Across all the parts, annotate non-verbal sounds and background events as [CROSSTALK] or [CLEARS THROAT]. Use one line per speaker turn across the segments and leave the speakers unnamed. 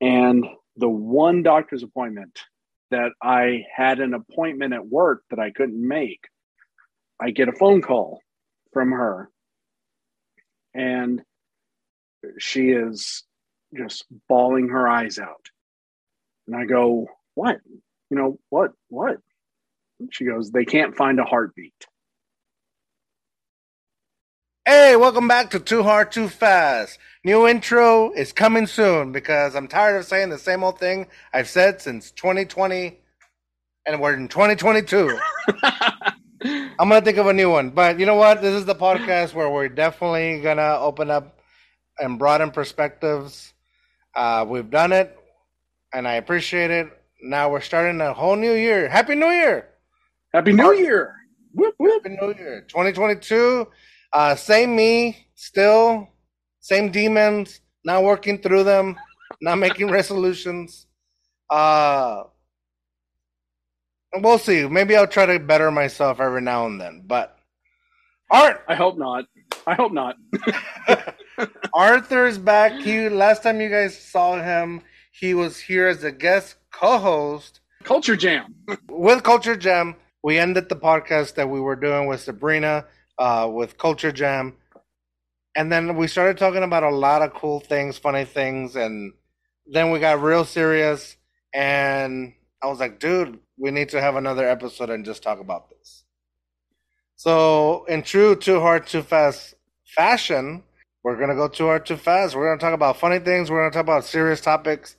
And the one doctor's appointment that I had an appointment at work that I couldn't make, I get a phone call from her. And she is just bawling her eyes out. And I go, What? You know, what? What? She goes, They can't find a heartbeat.
Hey, welcome back to Too Hard Too Fast. New intro is coming soon because I'm tired of saying the same old thing I've said since 2020 and we're in 2022. [LAUGHS] I'm going to think of a new one. But you know what? This is the podcast where we're definitely going to open up and broaden perspectives. Uh, we've done it and I appreciate it. Now we're starting a whole new year. Happy New Year!
Happy New Year!
Whoop, whoop. Happy New Year. 2022. Uh, same me, still same demons. Not working through them. Not making [LAUGHS] resolutions. Uh, we'll see. Maybe I'll try to better myself every now and then. But Art,
I hope not. I hope not. [LAUGHS]
Arthur's back. He last time you guys saw him, he was here as a guest co-host.
Culture Jam.
with Culture Jam. We ended the podcast that we were doing with Sabrina uh, with Culture Jam. And then we started talking about a lot of cool things, funny things, and then we got real serious. And I was like, dude, we need to have another episode and just talk about this. So, in true Too Hard Too Fast fashion, we're gonna go too hard too fast. We're gonna talk about funny things. We're gonna talk about serious topics,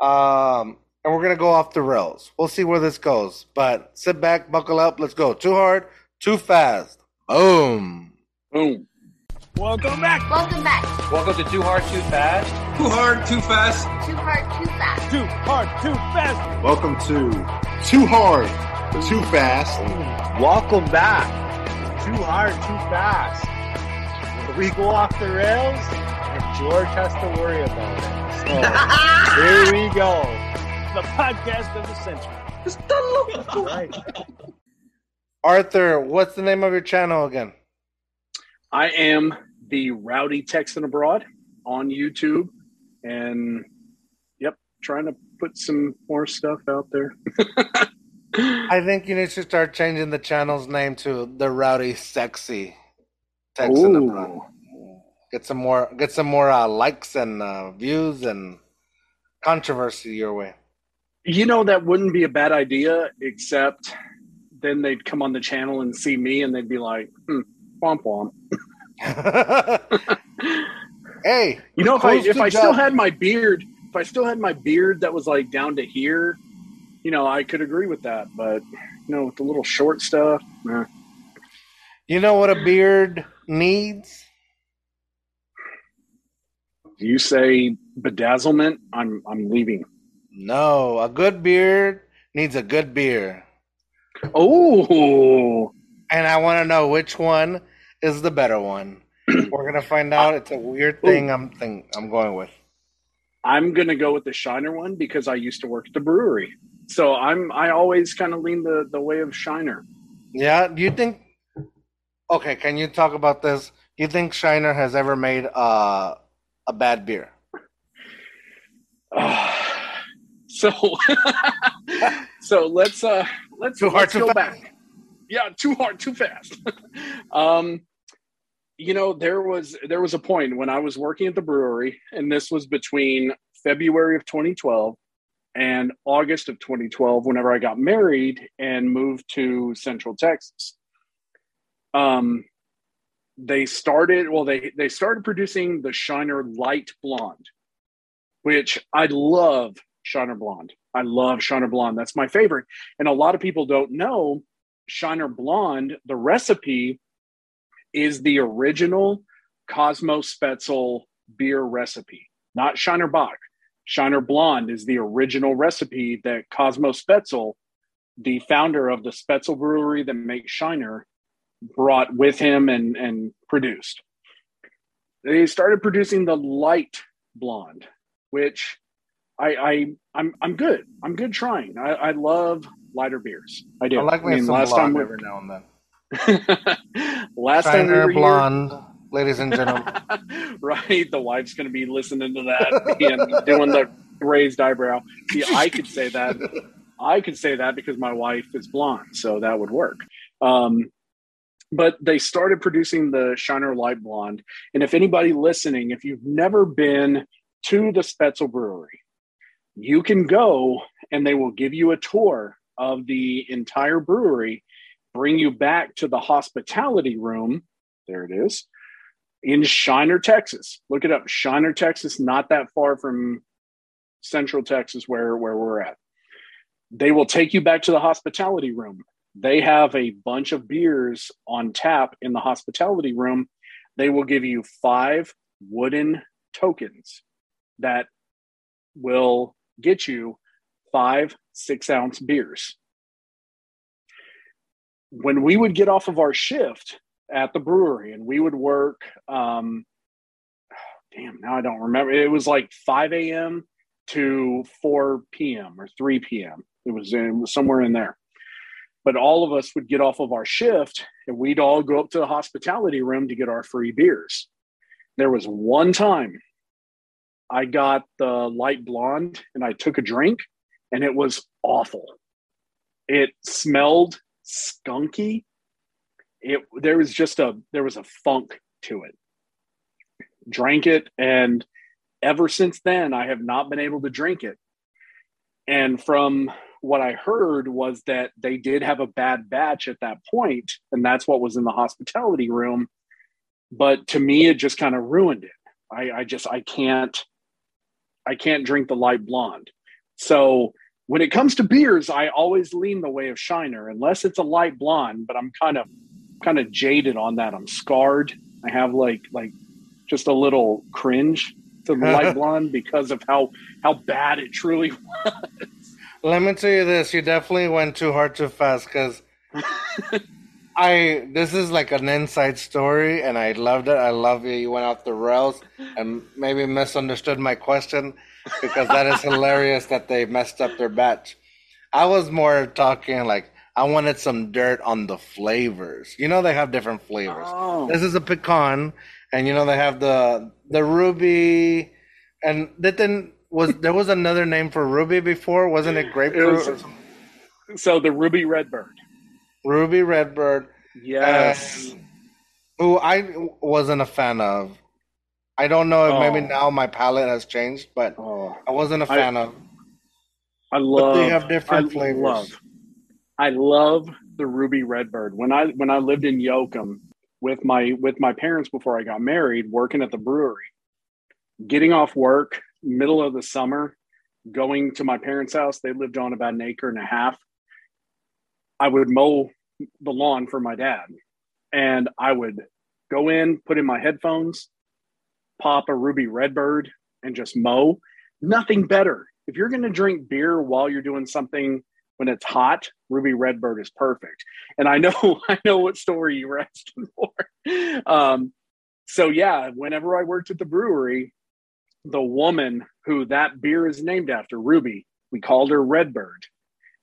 um, and we're gonna go off the rails. We'll see where this goes. But sit back, buckle up. Let's go. Too hard, too fast. Boom.
Boom.
Welcome back.
Welcome back.
Welcome to Too Hard, Too Fast.
Too hard, too fast.
Too hard, too fast.
Too hard, too fast.
Welcome to Too Hard, Too Fast.
Welcome back. Too hard, too fast. We go off the rails, and George has to worry about it. So [LAUGHS] here we go.
The podcast of the century.
Right.
Arthur, what's the name of your channel again?
I am the Rowdy Texan Abroad on YouTube. And yep, trying to put some more stuff out there. [LAUGHS]
I think you need to start changing the channel's name to the Rowdy Sexy Texan
Ooh.
Abroad. Get some more, get some more uh, likes and uh, views and controversy your way.
You know, that wouldn't be a bad idea, except then they'd come on the channel and see me and they'd be like, hmm, womp womp. [LAUGHS]
hey,
You know, if I if I still had my beard, if I still had my beard that was like down to here, you know, I could agree with that. But you know, with the little short stuff, nah.
you know what a beard needs?
If you say bedazzlement, I'm I'm leaving.
No, a good beard needs a good beer.
Oh,
And I want to know which one is the better one. [CLEARS THROAT] We're gonna find out. It's a weird thing. I'm think I'm going with.
I'm gonna go with the Shiner one because I used to work at the brewery. So I'm I always kind of lean the the way of Shiner.
Yeah. Do you think? Okay. Can you talk about this? Do you think Shiner has ever made uh, a bad beer? [SIGHS]
so [LAUGHS] so let's uh let's,
Too hard,
let's go
fast.
back. Yeah, too hard, too fast. [LAUGHS] um you know, there was there was a point when I was working at the brewery, and this was between February of 2012 and August of 2012, whenever I got married and moved to Central Texas. Um, they started well, they they started producing the Shiner Light Blonde, which I love Shiner Blonde. I love Shiner Blonde. That's my favorite. And a lot of people don't know Shiner Blonde, the recipe is the original Cosmo Spoetzl beer recipe, not Shiner Bock. Shiner Blonde is the original recipe that Cosmo Spoetzl, the founder of the Spoetzl brewery that makes Shiner, brought with him and, and produced. They started producing the light blonde, which I, I I'm I'm good. I'm good trying. I, I love lighter beers. I do.
I like me
mean,
some
last
blonde
time we,
every now and then. [LAUGHS]
last time we were
blonde, ladies and gentlemen. [LAUGHS]
right? The wife's going to be listening to that and doing the raised eyebrow. See, I could say that. I could say that because my wife is blonde, so that would work. Um, but they started producing the Shiner Light Blonde. And if anybody listening, if you've never been to the Spoetzl Brewery, you can go and they will give you a tour of the entire brewery, bring you back to the hospitality room. There it is in Shiner, Texas. Look it up. Shiner, Texas, not that far from Central Texas, where, where we're at. They will take you back to the hospitality room. They have a bunch of beers on tap in the hospitality room. They will give you five wooden tokens that will get you five six ounce beers. When we would get off of our shift at the brewery and we would work, um, damn, now I don't remember. It was like 5 a.m. to 4 p.m. or 3 p.m. It was, in, somewhere in there. But all of us would get off of our shift and we'd all go up to the hospitality room to get our free beers. There was one time I got the light blonde and I took a drink and it was awful. It smelled skunky. It there was just a there was a funk to it. Drank it and ever since then I have not been able to drink it. And from what I heard was that they did have a bad batch at that point, and that's what was in the hospitality room. But to me, it just kind of ruined it. I, I just I can't I can't drink the light blonde. So when it comes to beers, I always lean the way of Shiner, unless it's a light blonde. But I'm kind of kind of jaded on that. I'm scarred. I have like like just a little cringe to the light [LAUGHS] blonde because of how how bad it truly [LAUGHS] was.
Let me tell you this: you definitely went too hard too fast because [LAUGHS] I this is like an inside story, and I loved it. I love you. You went off the rails and maybe misunderstood my question because that is hilarious that they messed up their batch. I was more talking like I wanted some dirt on the flavors. You know they have different flavors.
Oh.
This is a pecan, and you know they have the the ruby, and didn't was there was another name for ruby before? Wasn't it grapefruit?
It was-? So the Ruby Redbird.
Ruby Redbird,
Yes.
and who I wasn't a fan of. I don't know if maybe
Oh.
now my palate has changed, but
oh,
I wasn't a fan of.
I love.
they have different
I
flavors.
Love, I love the Ruby Redbird. When I when I lived in Yoakum with my with my parents before I got married, working at the brewery, getting off work middle of the summer, going to my parents' house. They lived on about an acre and a half. I would mow the lawn for my dad, and I would go in, put in my headphones, pop a Ruby Redbird, and just mow. Nothing better. If you're going to drink beer while you're doing something when it's hot, Ruby Redbird is perfect. And I know, [LAUGHS] I know what story you were asking for. Um, so yeah, whenever I worked at the brewery, the woman who that beer is named after, Ruby, we called her Redbird,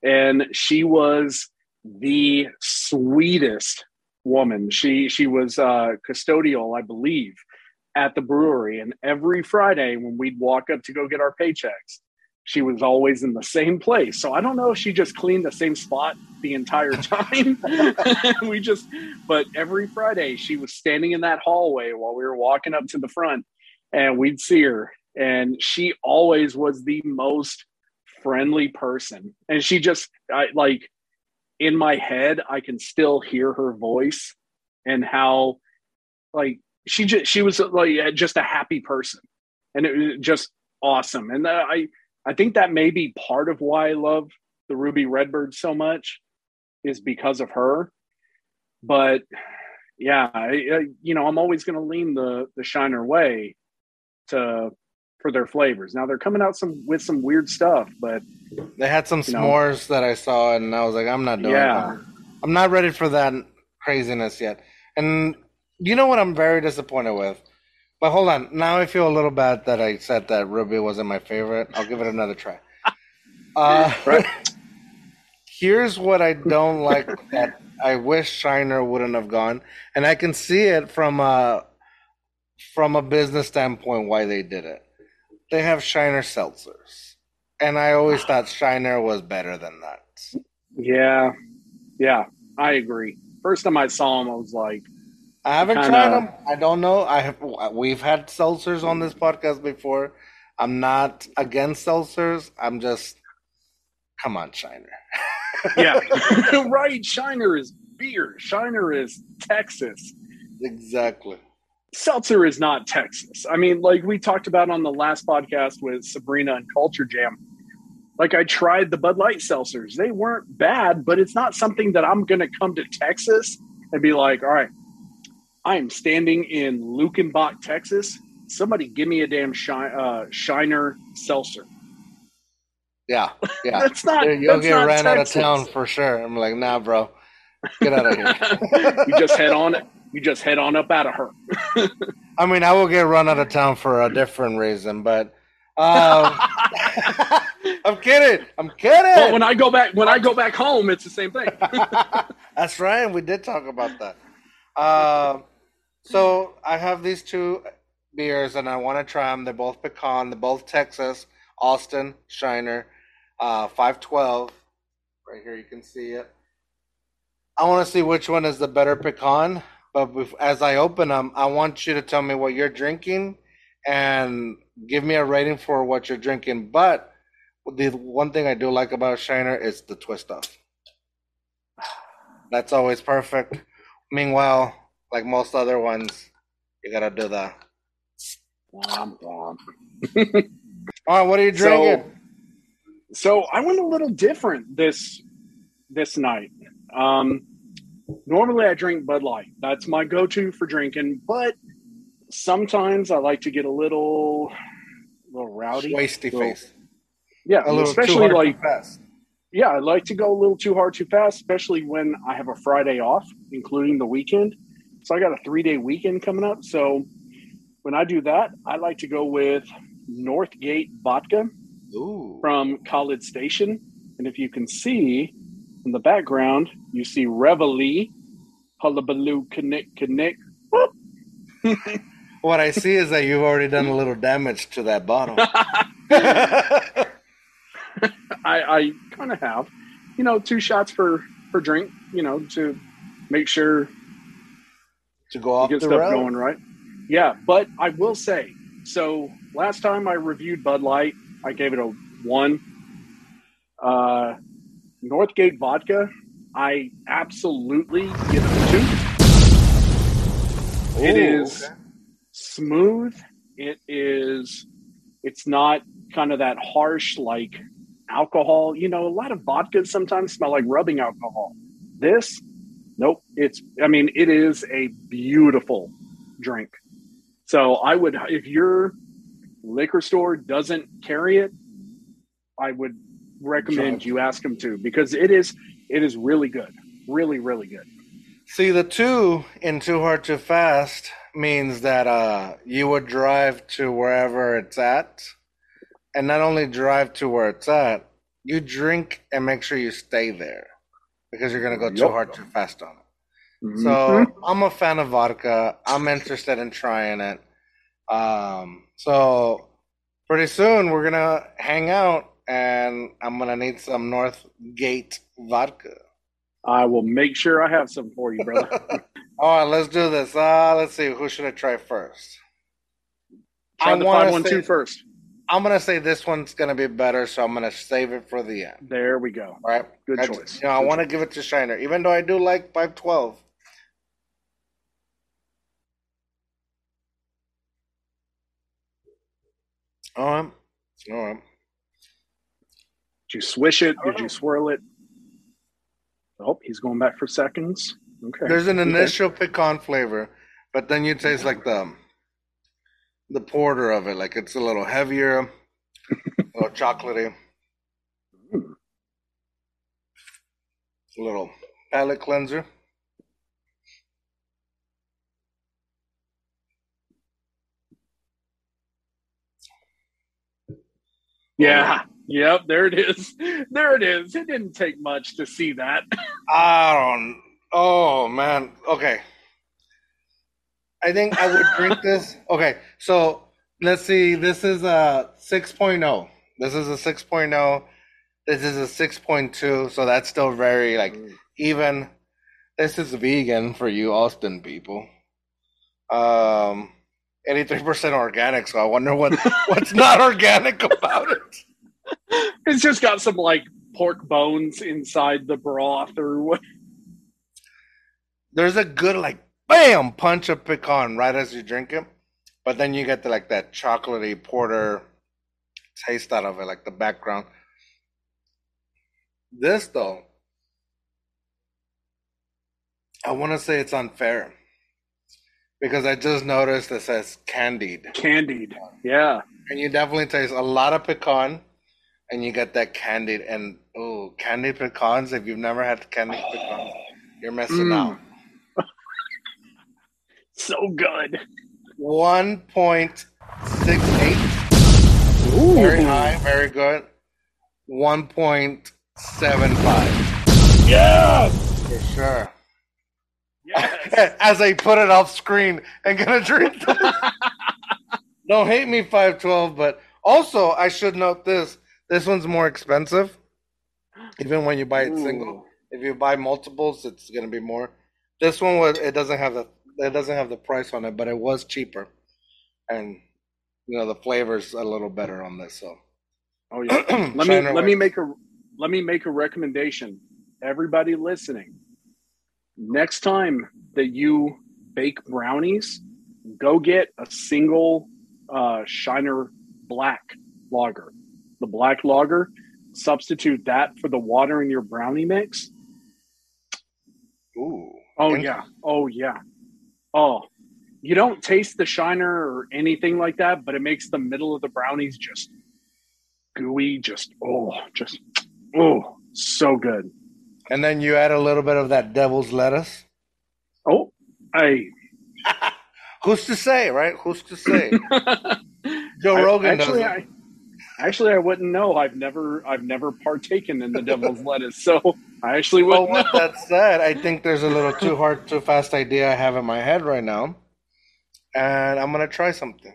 and she was the sweetest woman. She she was uh, custodial, I believe, at the brewery, and every Friday when we'd walk up to go get our paychecks, she was always in the same place. So I don't know if she just cleaned the same spot the entire [LAUGHS] time. [LAUGHS] we just, but every Friday she was standing in that hallway while we were walking up to the front, and we'd see her, and she always was the most friendly person, and she just, I like, in my head, I can still hear her voice and how, like, she just she was like just a happy person, and it was just awesome. And I I think that may be part of why I love the Ruby Redbird so much is because of her. But yeah, I, I, you know, I'm always going to lean the the Shiner way to for their flavors. Now they're coming out some with some weird stuff, but
They had some
You know.
s'mores that I saw, and I was like, I'm not doing
Yeah.
that. I'm not ready for that craziness yet. And you know what I'm very disappointed with? But hold on. Now I feel a little bad that I said that Ruby wasn't my favorite. I'll give it another try. [LAUGHS] Uh,
Right. [LAUGHS]
Here's what I don't like that I wish Shiner wouldn't have gone, and I can see it from a from a business standpoint why they did it. They have Shiner seltzers. and I always thought Shiner was better than that.
Yeah, yeah, I agree. First time I saw them, I was like,
I haven't
Kinda-
tried them. I don't know. I have. We've had seltzers on this podcast before. I'm not against seltzers. I'm just, come on, Shiner.
yeah, [LAUGHS] [LAUGHS] right. Shiner is beer. Shiner is Texas.
Exactly.
Seltzer is not Texas. I mean, like we talked about on the last podcast with Sabrina and Culture Jam. Like I tried the Bud Light seltzers. They weren't bad, but it's not something that I'm going to come to Texas and be like, all right, I am standing in Luckenbach, Texas. Somebody give me a damn shi- uh, Shiner seltzer.
Yeah, yeah. [LAUGHS]
That's not.
You'll
that's
get
not
ran out of town for sure. I'm like, nah, bro, get out of here. [LAUGHS]
you just head on. You just head on up out of her. [LAUGHS]
I mean, I will get run out of town for a different reason, but um, [LAUGHS] I'm kidding. I'm kidding.
But when I go back, when I go back home, it's the same thing. [LAUGHS]
That's right. We did talk about that. Um, so I have these two beers, and I want to try them. They're both pecan. They're both Texas, Austin, Shiner, uh, five twelve. Right here, you can see it. I want to see which one is the better pecan. But bef- as I open them, I want you to tell me what you're drinking and give me a rating for what you're drinking. But the one thing I do like about Shiner is the twist off. [SIGHS] That's always perfect. Meanwhile, like most other ones, you gotta do the. [LAUGHS] All right, what are you drinking?
So I went a little different this this night. Um, normally I drink Bud Light. That's my go-to for drinking, but sometimes I like to get a little a little rowdy.
Wasty face.
Yeah,
A little too
especially like
fast.
yeah, I like to go a little too hard too fast, especially when I have a Friday off, including the weekend. So I got a three day weekend coming up. So when I do that, I like to go with Northgate vodka
Ooh.
from College Station. And if you can see in the background, you see Reveille, Hullabaloo, Connect, Connect. [LAUGHS]
What I see is that you've already done a little damage to that bottle. [LAUGHS]
I, I kind of have, you know, two shots per per drink, you know, to make sure
to go off
get
the
stuff
rail.
going right. Yeah, but I will say, so last time I reviewed Bud Light, I gave it a one. Uh, Northgate vodka, I absolutely give it a two. It is
okay.
smooth. It is. It's not kind of that harsh like alcohol. You know, a lot of vodkas sometimes smell like rubbing alcohol. This, nope. It's. I mean, it is a beautiful drink. So I would, if your liquor store doesn't carry it, I would recommend you ask him to because it is. It is really good. Really, really good.
See, the two in Too Hard Too Fast means that uh, you would drive to wherever it's at, and not only drive to where it's at, you drink and make sure you stay there because you're gonna go too hard too fast on it.
Mhm.
So I'm a fan of vodka. I'm interested in trying it. Um, so pretty soon we're gonna hang out, and I'm gonna need some Northgate vodka.
I will make sure I have some for you, brother. [LAUGHS]
All right, let's do this. Uh, let's see. Who should I try first?
Try
I
the five one two
say- I'm gonna say this one's gonna be better, so I'm gonna save it for the end.
There we go.
All right,
Good
I,
choice.
You know, I want to give it to Shiner, even though I do like 512. All right, all right.
Did you swish it? Did you swirl it? Oh, he's going back for seconds. Okay.
There's an
Okay.
initial pecan flavor, but then you taste like the the porter of it. Like it's a little heavier, a little chocolatey,
Mm.
a little palate cleanser.
Yeah. Yep. There it is. [LAUGHS] There it is. It didn't take much to see that. [LAUGHS]
I don't. Oh man. Okay. I think I would drink [LAUGHS] this. Okay, so let's see. This is a 6.0. This is a 6.0. This is a 6.2, so that's still very like even. This is vegan for you Austin people. Um, 83% organic, so I wonder what what's not organic about it.
It's just got some like pork bones inside the broth or what.
There's a good like bam punch of pecan right as you drink it, but then you get the like that chocolatey porter taste out of it, like the background. This though, I want to say it's unfair because I just noticed it says candied,
Candied. Yeah.
and you definitely taste a lot of pecan, and you get that candied and oh, candied pecans. If you've never had candied pecans, you're missing
Mm.
out. [LAUGHS]
So good.
One point six eight. Very high, very good. One point seven five.
Yes!
For sure.
Yes. [LAUGHS]
As I put it off screen and gonna drink. [LAUGHS] Don't hate me, five twelve, but also I should note this. This one's more expensive. Even when you buy it single. If you buy multiples, it's gonna be more. This one was it doesn't have the it doesn't have the price on it, but it was cheaper. And you know the flavor's a little better on this, so
Oh yeah. [CLEARS THROAT] let me let me make a let me make a recommendation. Everybody listening, next time that you bake brownies, go get a single uh, Shiner Black lager. The black lager, substitute that for the water in your brownie mix.
ooh.
Oh yeah. Oh yeah. Oh, you don't taste the shiner or anything like that, but it makes the middle of the brownies just gooey. Just oh, just oh, so good.
And then you add a little bit of that devil's lettuce.
Oh, I. [LAUGHS]
Who's to say, right? Who's to say? [LAUGHS] Joe
I-
Rogan
actually,
does
I actually I wouldn't know. I've never I've never partaken in the devil's [LAUGHS] lettuce, so I actually
Well,
wouldn't
with
know.
that [LAUGHS] said, I think there's a little too hard, too fast idea I have in my head right now, and I'm gonna try something.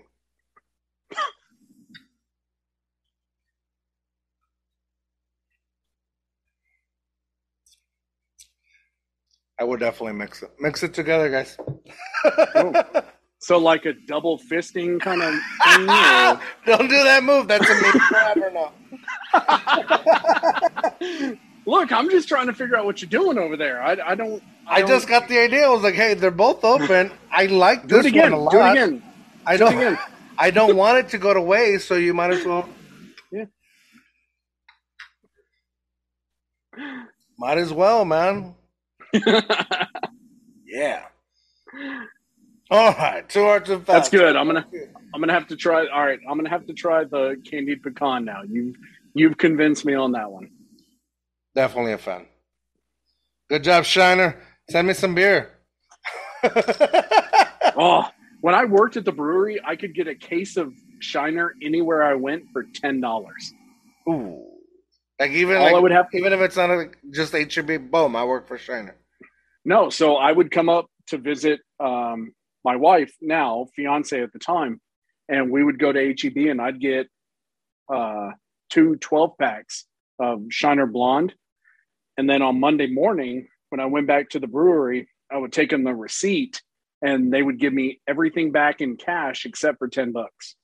I would definitely mix it. Mix it together, guys. [LAUGHS]
So like a double fisting kind of thing. Or... [LAUGHS]
Don't do that move. That's a [LAUGHS] now. [LAUGHS]
Look, I'm just trying to figure out what you're doing over there. I, I don't.
I
don't-
just got the idea. I was like, hey, they're both open. I like
do
this
it again.
one a lot.
Do it again.
I
Do it
don't.
again.
I don't want it to go to waste, so you might as well.
Yeah.
Might as well, man. Yeah. All right, two two fast.
That's good. I'm gonna I'm gonna have to try. All right, I'm gonna have to try the candied pecan now. You've you've convinced me on that one.
Definitely a fan. Good job, Shiner. Send me some beer. [LAUGHS]
Oh, when I worked at the brewery, I could get a case of Shiner anywhere I went for ten dollars.
Ooh. Like even
All
like,
I would have
even if it's not a, just HB, boom, I work for Shiner.
no, so I would come up to visit um, my wife now, fiance at the time, and we would go to HEB and I'd get uh, two 12 packs of Shiner Blonde, and then on Monday morning when I went back to the brewery, I would take them the receipt and they would give me everything back in cash except for 10 bucks.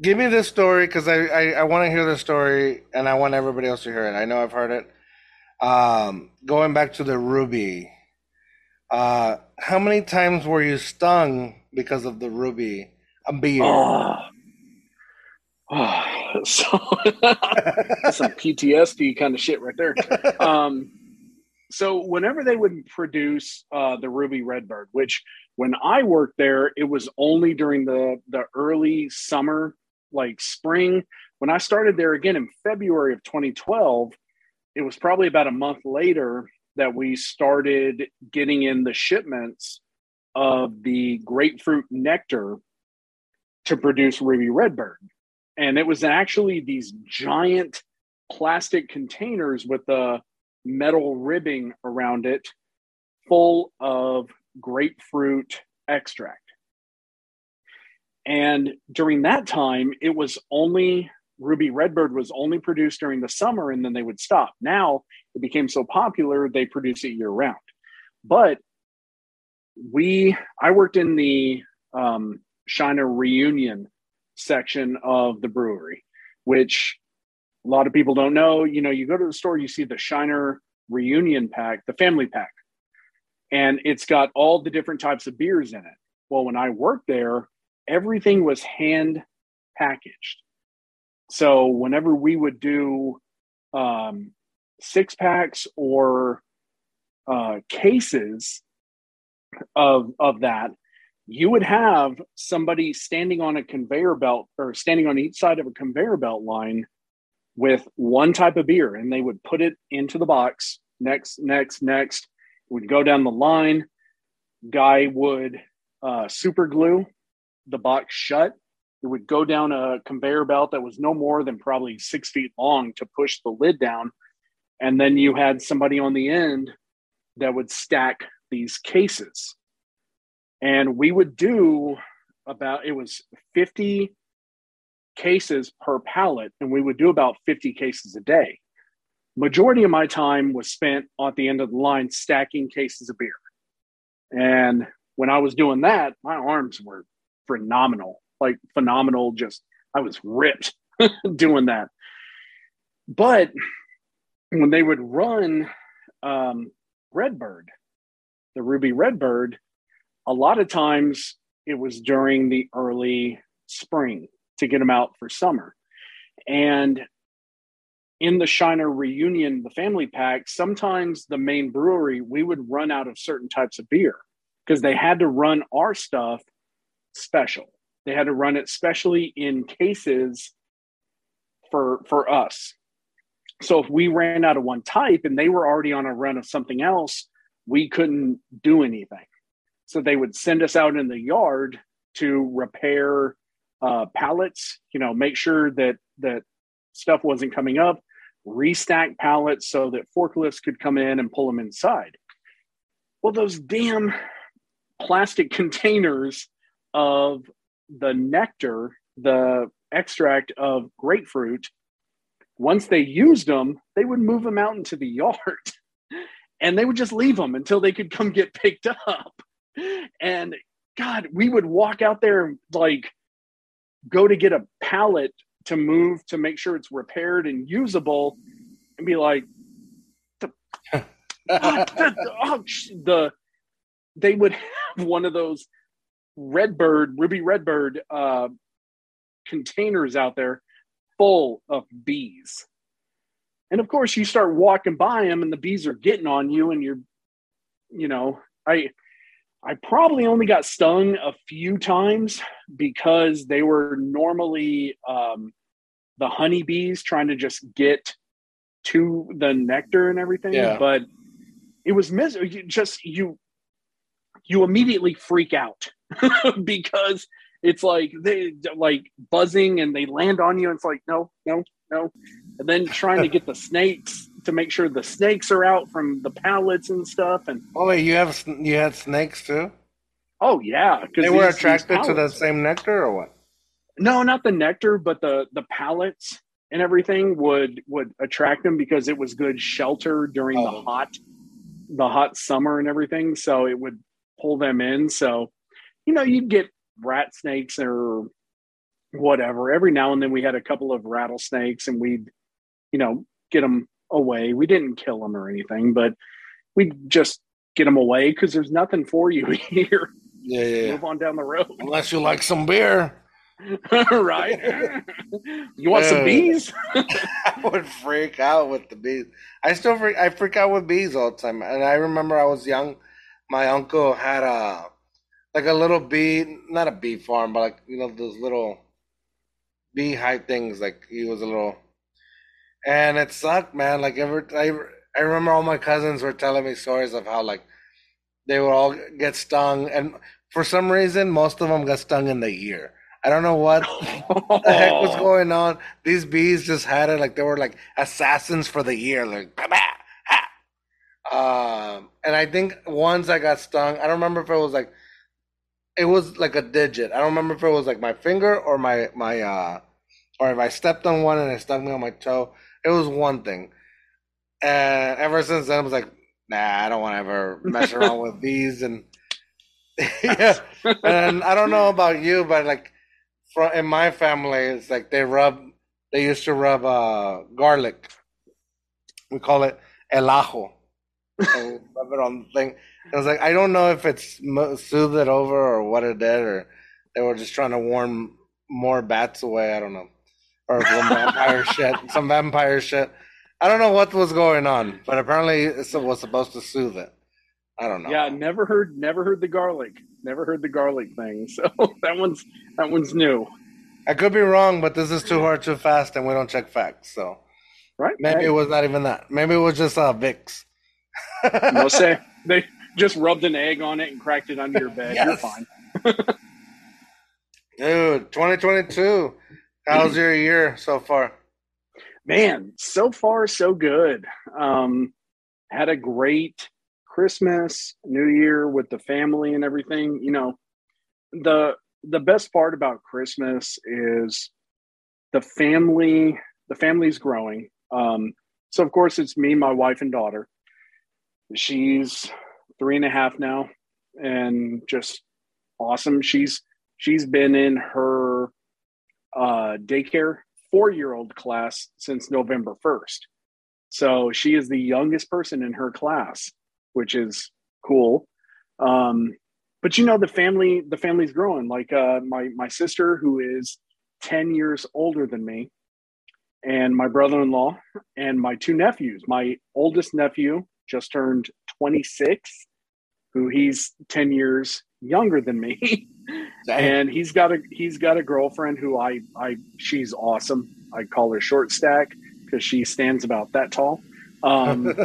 Give me this story because I, I, I want to hear the story and I want everybody else to hear it. I know I've heard it. Um, going back to the ruby, uh, how many times were you stung because of the ruby? A beer.
Oh, oh so [LAUGHS] some PTSD kind of shit right there. [LAUGHS] Um, so whenever they would produce uh, the Ruby Redbird, which when I worked there, it was only during the the early summer, like spring. When I started there again in February of 2012, it was probably about a month later that we started getting in the shipments of the grapefruit nectar to produce Ruby Redbird. And it was actually these giant plastic containers with the metal ribbing around it, full of grapefruit extract. And during that time, it was only Ruby Redbird was only produced during the summer and then they would stop. Now it became so popular they produce it year round. But we, I worked in the um, Shiner reunion section of the brewery, which a lot of people don't know. You know, you go to the store, you see the Shiner reunion pack, the family pack, and it's got all the different types of beers in it. Well, when I worked there, everything was hand packaged. So whenever we would do um, six packs or uh, cases of of that, you would have somebody standing on a conveyor belt or standing on each side of a conveyor belt line with one type of beer, and they would put it into the box. Next, next, next. Would go down the line. Guy would uh, super glue the box shut. It would go down a conveyor belt that was no more than probably six feet long to push the lid down. And then you had somebody on the end that would stack these cases. And we would do about, it was 50 cases per pallet, and we would do about 50 cases a day. Majority of my time was spent at the end of the line stacking cases of beer. And when I was doing that, my arms were phenomenal, like phenomenal. Just I was ripped [LAUGHS] doing that. But when they would run um, Redbird, the Ruby Redbird, a lot of times it was during the early spring to get them out for summer. And in the Shiner reunion, the family pack, sometimes the main brewery, we would run out of certain types of beer because they had to run our stuff special. They had to run it specially in cases for for us. So if we ran out of one type and they were already on a run of something else, we couldn't do anything. So they would send us out in the yard to repair uh, pallets, you know, make sure that that stuff wasn't coming up, restack pallets so that forklifts could come in and pull them inside. Well, those damn plastic [LAUGHS] containers of the nectar, the extract of grapefruit, once they used them, they would move them out into the yard [LAUGHS] and they would just leave them until they could come get picked up. And God, we would walk out there and like go to get a pallet to move to make sure it's repaired and usable and be like, the, the, [LAUGHS] oh, the they would have one of those redbird ruby redbird uh, containers out there full of bees and of course you start walking by them and the bees are getting on you and you're you know i i probably only got stung a few times because they were normally um, the honeybees trying to just get to the nectar and everything
Yeah.
but it was mis- you just you you immediately freak out [LAUGHS] because it's like they like buzzing and they land on you and it's like no no no and then trying to get the snakes to make sure the snakes are out from the pallets and stuff and
Oh wait, you have you had snakes too?
oh yeah 'cause
They were
these- these
attracted to the same nectar or what?
no not the nectar but the the pallets and everything would would attract them because it was good shelter during
Oh.
the hot the hot summer and everything so it would pull them in so you know you'd get rat snakes or whatever every now and then we had a couple of rattlesnakes and we'd you know get them away we didn't kill them or anything but we'd just get them away because there's nothing for you [LAUGHS] here
Yeah, yeah.
move on down the road
Unless you like some beer. [LAUGHS]
right you want some
Uh,
bees [LAUGHS]
I would freak out with the bees. I still freak. I freak out with bees all the time. And I remember I was young. My uncle had a like a little bee, not a bee farm, but like you know those little beehive things. Like he was a little, and it sucked, man. Like ever, I I remember all my cousins were telling me stories of how like they would all get stung, and for some reason, most of them got stung in the ear. I don't know what what [LAUGHS] the heck was going on? These bees just had it like they were like assassins for the year, like bah, bah, ha. Um, and I think once I got stung, I don't remember if it was like it was like a digit. I don't remember if it was like my finger or my my uh or if I stepped on one and it stuck me on my toe, it was one thing. And ever since then, I was like, nah, I don't want to ever mess around [LAUGHS] with these. And [LAUGHS] yeah, and I don't know about you, but like, from in my family, it's like they rub, they used to rub uh, garlic. We call it el ajo. So rub it on the thing. I was like, I don't know if it's soothed it over or what it did, or they were just trying to warn more bats away. I don't know, or some [LAUGHS] vampire shit, some vampire shit. I don't know what was going on, but apparently it was supposed to soothe it. I don't know.
Yeah, never heard never heard the garlic. Never heard the garlic thing. [LAUGHS] So that one's that one's new.
I could be wrong, but this is too hard, too fast, and we don't check facts. So
Right?
maybe
Hey,
it was not even that. Maybe it was just uh, Vicks.
no say [LAUGHS] they just rubbed an egg on it and cracked it under your bed. You're fine. [LAUGHS]
Dude, 2022. How's your year so far?
Man, so far so good. Um, had a great Christmas, New Year with the family and everything. You know, the the best part about Christmas is the family. The family's growing. Um, so of course it's me, my wife, and daughter. She's three and a half now, and just awesome. She's she's been in her uh, daycare four year old class since November 1st. So she is the youngest person in her class, which is cool. Um, but you know, the family, the family's growing. Like uh, my, my sister, who is 10 years older than me, and my brother in law, and my two nephews. My oldest nephew just turned 26, who he's 10 years younger than me. [LAUGHS] and he's got a he's got a girlfriend who I I she's awesome. I call her short stack because she stands about that tall. Um, [LAUGHS]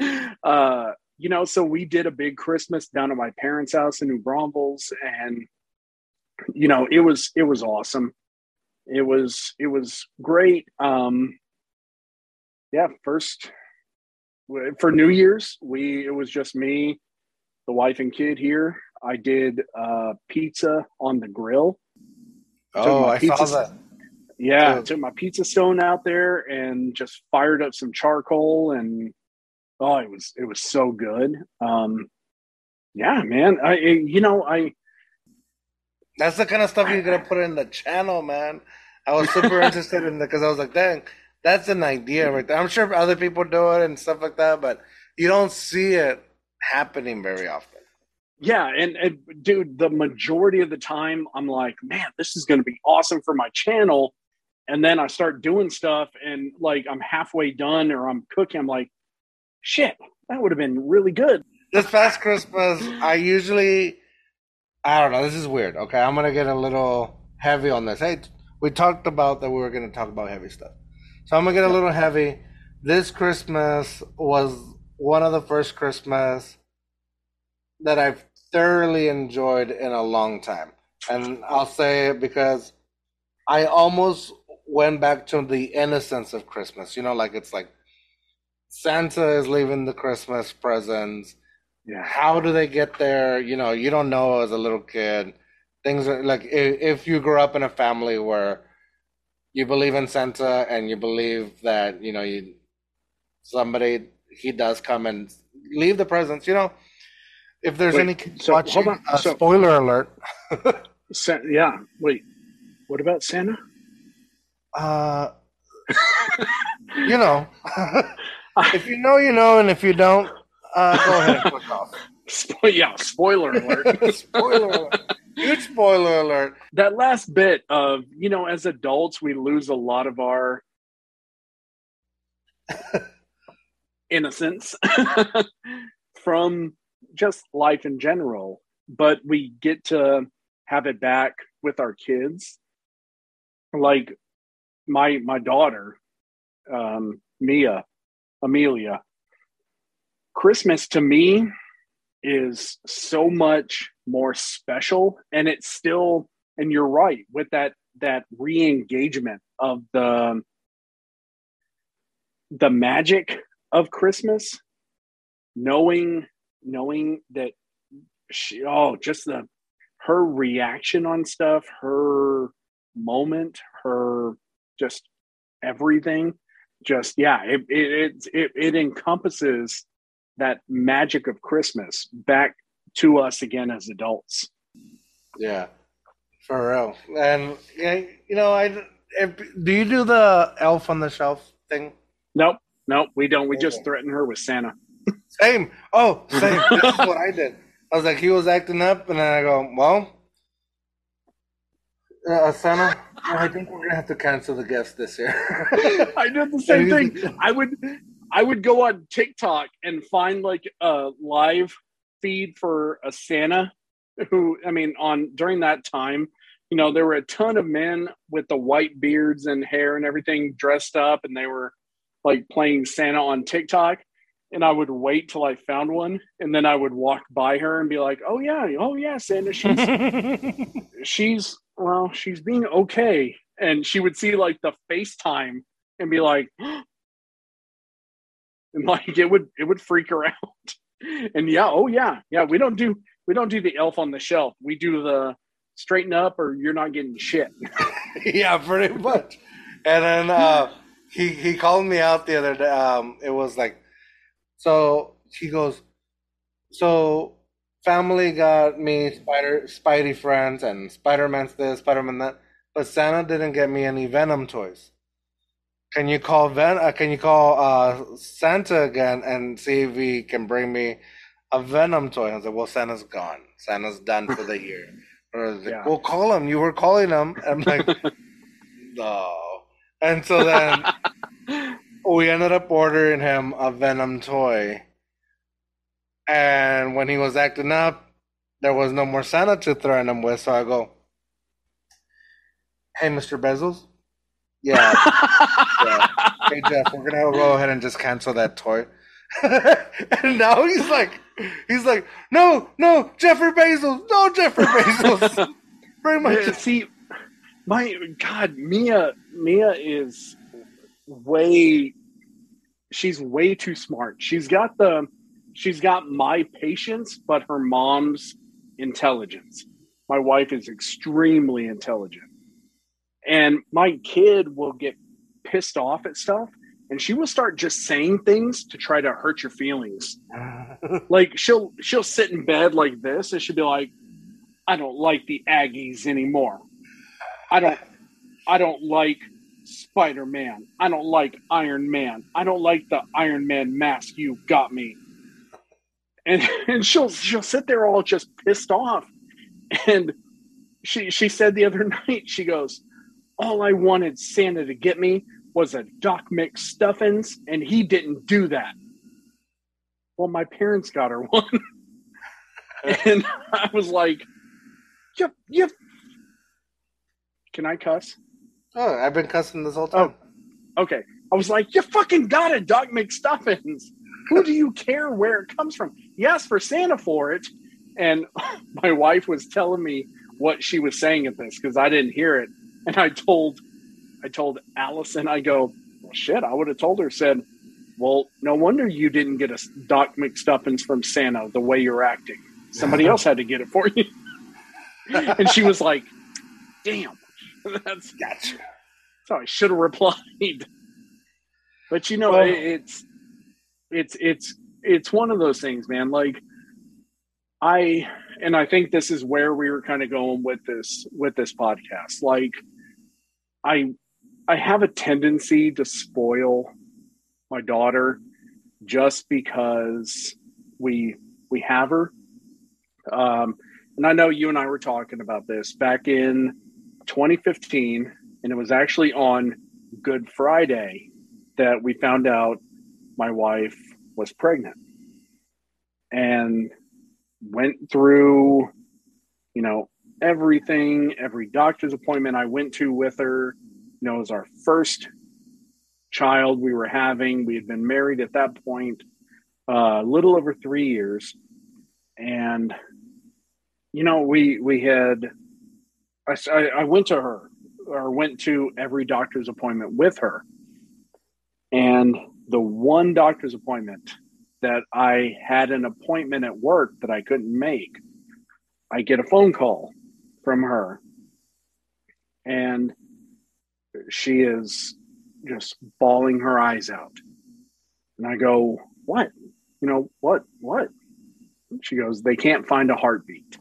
[LAUGHS] uh, you know, so we did a big Christmas down at my parents' house in New Braunfels, and you know, it was it was awesome. It was it was great. Um, yeah, first for New Year's, we it was just me, the wife and kid here. I did uh, pizza on the grill.
oh, I saw that.
Yeah,
Good.
took my pizza stone out there and just fired up some charcoal and oh, it was it was so good. Um, yeah, man. I I- you know I
That's the kind of stuff you're gonna put in the channel, man. I was super [LAUGHS] interested in it because I was like, dang, that's an idea right there. I'm sure other people do it and stuff like that, but you don't see it happening very often.
yeah, and, and dude, the majority of the time I'm like, man, this is going to be awesome for my channel. And then I start doing stuff and like I'm halfway done or I'm cooking. I'm like, shit, that would have been really good.
This past Christmas, I usually, I don't know, this is weird. Okay, I'm gonna get a little heavy on this. Hey, we talked about that we were gonna talk about heavy stuff, so I'm gonna get a little heavy. This Christmas was one of the first Christmas that I've thoroughly enjoyed in a long time, and I'll say it because I almost went back to the innocence of Christmas. You know, like it's like Santa is leaving the Christmas presents
Yeah.
how do they get there? You know, you don't know as a little kid. Things are like if, if you grew up in a family where you believe in Santa and you believe that you know you somebody he does come and leave the presents. You know, if there's
Wait,
any kids
so,
watching,
hold on.
uh,
So-
spoiler alert. [LAUGHS]
Sa- yeah. Wait, what about Santa?
uh, you know, [LAUGHS] if you know, you know, and if you don't, uh, go ahead and click off. [LAUGHS]
Spo- yeah, spoiler alert.
spoiler alert. Huge spoiler alert.
that last bit of, you know, as adults, we lose a lot of our [LAUGHS] innocence [LAUGHS] from just life in general, but we get to have it back with our kids. Like my my daughter, um, Mia, Amelia. Christmas to me is so much more special. And it's still and you're right with that that re-engagement of the the magic of christmas knowing knowing that she oh just the her reaction on stuff her moment, her just everything, just yeah, it it it it, it encompasses that magic of Christmas back to us again as adults.
Yeah, for real. And you know, I if, do you do the elf on the shelf thing?
Nope, nope, we don't. We just threaten her with Santa.
Same. Oh, [LAUGHS] same. this is what I did. I was like, he was acting up, and then I go, well, uh, Santa, I think we're gonna have to cancel the guest this year. [LAUGHS]
I did the same thing. I would I would go on TikTok and find like a live feed for a Santa who I mean on during that time, you know, there were a ton of men with the white beards and hair and everything dressed up and they were like playing Santa on TikTok. And I would wait till I found one and then I would walk by her and be like, Oh yeah, oh yeah, Santa, she's [LAUGHS] she's well, she's being okay. And she would see like the FaceTime and be like, [GASPS] and like it would it would freak her [LAUGHS] out. And yeah, oh yeah, yeah. We don't do we don't do the elf on the shelf. We do the straighten up or you're not getting shit. [LAUGHS]
yeah, pretty much. And then uh, he he called me out the other day. Um, it was like, so he goes, so family got me Spider Spidey friends and Spider Man's this, Spider Man that, but Santa didn't get me any Venom toys. Can you call Ven? Uh, can you call uh, Santa again and see if he can bring me a Venom toy? I was like, well, Santa's gone. Santa's done for the year. [LAUGHS] Or like,
Yeah.
well, call him. You were calling him. I'm like, [LAUGHS] no. And so then [LAUGHS] we ended up ordering him a Venom toy. And when he was acting up, there was no more Santa to threaten him with. So I go, hey, Mr. Bezos? Yeah. Yeah. Hey, Jeff, we're to go ahead and just cancel that toy. [LAUGHS] and now he's like, he's like, no, no, Jeffrey Bezos, no, Jeffrey Bezos. [LAUGHS] Very
Yeah,
much.
See, my God, Mia, Mia is way, she's way too smart. She's got the, she's got my patience, but her mom's intelligence. My wife is extremely intelligent. And my kid will get pissed off at stuff and she will start just saying things to try to hurt your feelings. [LAUGHS] Like she'll she'll sit in bed like this and she'll be like, I don't like the Aggies anymore. I don't I don't like Spider Man. I don't like Iron Man. I don't like the Iron Man mask you got me. And [LAUGHS] and she'll she'll sit there all just pissed off. And she she said the other [LAUGHS] night, she goes, All I wanted Santa to get me was a Doc McStuffins, and he didn't do that. Well, my parents got her [LAUGHS] one. and I was like, yep, yep. can I cuss?
Oh, I've been cussing this whole time.
Oh, okay. I was like, you fucking got it, Doc McStuffins. Who do you care where it comes from? He asked for Santa for it. And [LAUGHS] my wife was telling me what she was saying at this because I didn't hear it. And I told I told Allison, I go, well, shit, I would have told her, said, well, no wonder you didn't get a Doc McStuffins from Santa the way you're acting. Somebody else had to get it for you. [LAUGHS] and she was like, damn, [LAUGHS] that's
Gotcha.
so I should have replied. But you know,
Well-
it's it's it's it's one of those things, man. Like I and I think this is where we were kind of going with this with this podcast. Like I I have a tendency to spoil my daughter just because we we have her. Um, and I know you and I were talking about this back in 2015, and it was actually on Good Friday that we found out my wife was pregnant and went through, you know, everything, every doctor's appointment I went to with her. You know, it was our first child we were having. We had been married at that point uh, a little over three years. And, you know, we, we had, I I went to her or went to every doctor's appointment with her. And the one doctor's appointment that I had an appointment at work that I couldn't make, I get a phone call from her. and she is just bawling her eyes out. And I go, What? You know, what? What? She goes, They can't find a heartbeat.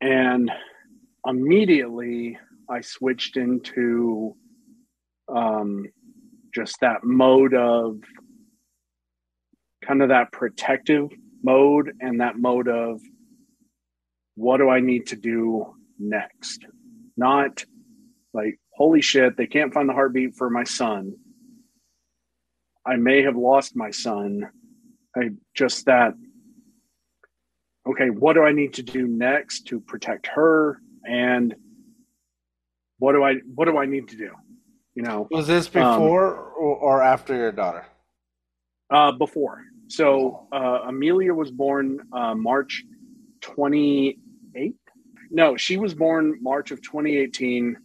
And immediately I switched into um, just that mode of kind of that protective mode and that mode of what do I need to do next? Not like, holy shit, they can't find the heartbeat for my son. I may have lost my son. I just that, okay, what do I need to do next to protect her? And what do I what do I need to do? You know,
Was this before or, or after your daughter?
uh, before. So uh, Amelia was born uh, March 28th. No, she was born March of 2018.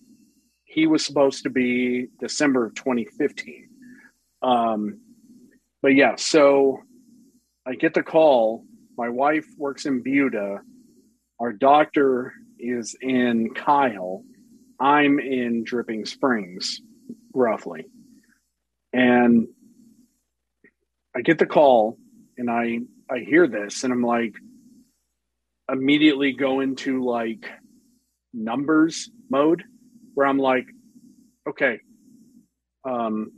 He was supposed to be December of 2015. Um, but yeah, so I get the call. My wife works in Buda. Our doctor is in Kyle. I'm in Dripping Springs, roughly. And I get the call and I I hear this and I'm like immediately go into like numbers mode where I'm like okay um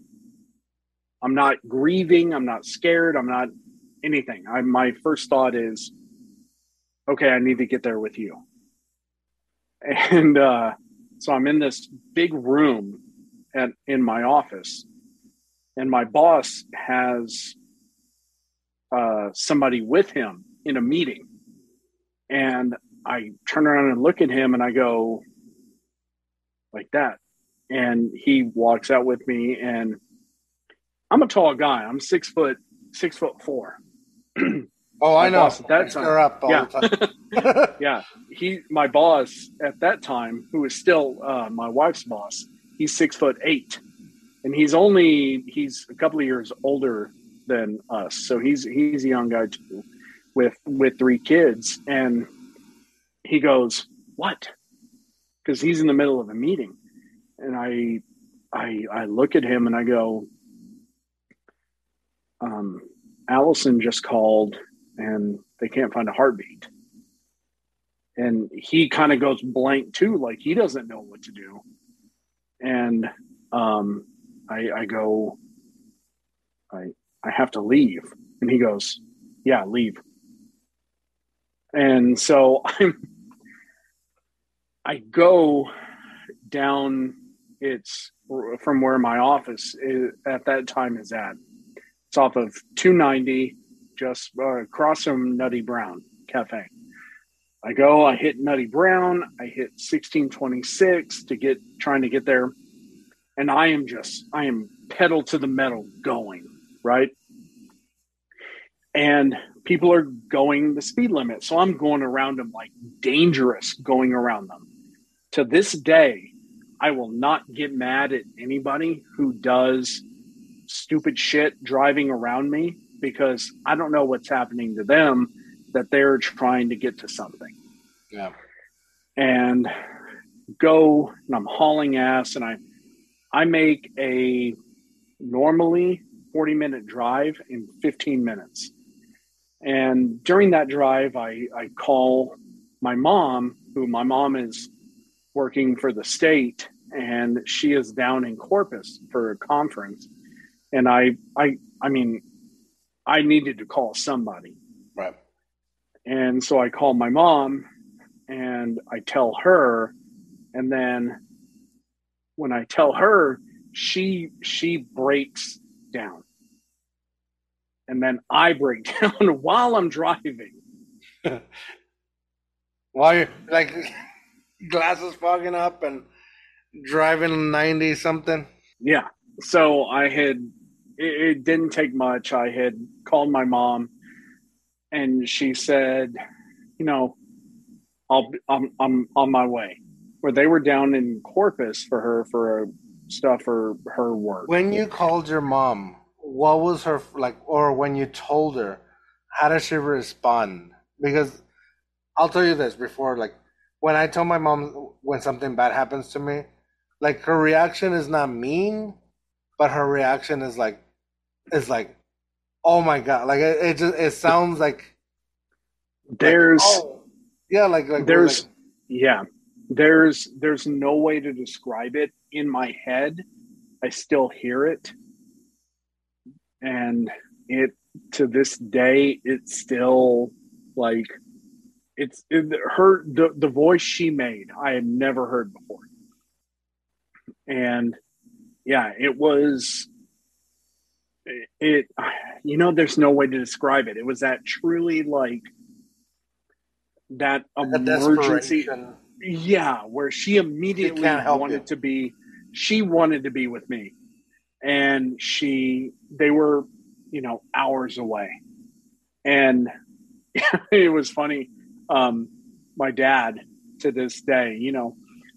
I'm not grieving, I'm not scared, I'm not anything. I my first thought is okay, I need to get there with you. [LAUGHS] And uh so I'm in this big room at in my office and my boss has uh, somebody with him in a meeting. And I turn around and look at him and I go, like that. And he walks out with me and I'm a tall guy. I'm six foot, six foot four. [CLEARS THROAT]
Oh, I
My
know.
boss at that
I
time-
stir up all
Yeah.
the time. [LAUGHS] [LAUGHS]
yeah. He, my boss at that time, who is still uh, my wife's boss, he's six foot eight. And he's only, he's a couple of years older than us. So he's, he's a young guy too with, with three kids. And he goes, what? Because he's in the middle of a meeting. And I, I, I look at him and I go, um, Allison just called and they can't find a heartbeat. And he kind of goes blank too, like he doesn't know what to do. And um, I, I go, I, I have to leave. And he goes, Yeah, leave. And so I'm, I go down. It's from where my office is, at that time is at. It's off of 290, just uh, across from Nutty Brown Cafe. I go, I hit Nutty Brown, I hit 1626 to get trying to get there. And I am just, I am pedal to the metal going, right? And people are going the speed limit. So I'm going around them like dangerous going around them. To this day, I will not get mad at anybody who does stupid shit driving around me because I don't know what's happening to them that they're trying to get to something.
Yeah.
And go and I'm hauling ass and I I make a normally 40 minute drive in 15 minutes. And during that drive I I call my mom, who my mom is working for the state and she is down in Corpus for a conference and I I I mean I needed to call somebody.
Right.
And so I call my mom and I tell her and then when I tell her she she breaks down. And then I break [LAUGHS] down while I'm driving. [LAUGHS]
While you're like [LAUGHS] glasses fogging up and driving 90 something.
Yeah. So I had it, it didn't take much. I had called my mom and she said, you know, I'll I'm I'm on my way. Where they were down in Corpus for her for stuff for her work.
When you called your mom, what was her like, or when you told her, how did she respond? Because I'll tell you this before, like, when I tell my mom when something bad happens to me, like her reaction is not mean, but her reaction is like, is like, oh my god, like it, it just it sounds like
There's
oh, yeah, like like
there's
like,
yeah there's there's no way to describe it in my head i still hear it and it to this day it's still like it's it, her the, the voice she made i had never heard before. And yeah it was it, it you know there's no way to describe it. It was that truly like that emergency yeah where she immediately wanted to be she wanted to be with me and she they were you know hours away. And [LAUGHS] it was funny um my dad to this day you know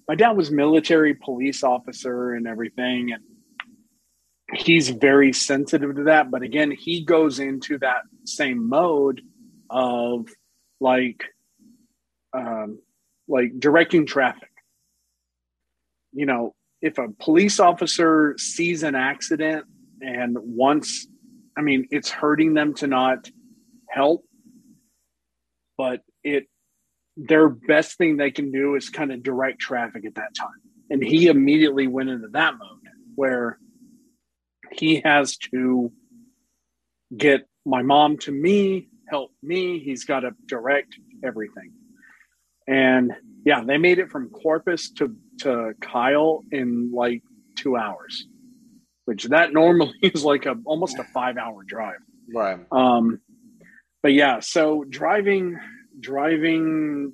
my dad was military police officer and everything and he's very sensitive to that but again he goes into that same mode of like um like directing traffic. You know if a police officer sees an accident and wants i mean it's hurting them to not help but it their best thing they can do is kind of direct traffic at that time. And he immediately went into that mode where he has to get my mom to me help me. He's got to direct everything. And yeah they made it from corpus to to kyle in like two hours which that normally [LAUGHS] is like a almost a five hour drive
right.
um but yeah so driving driving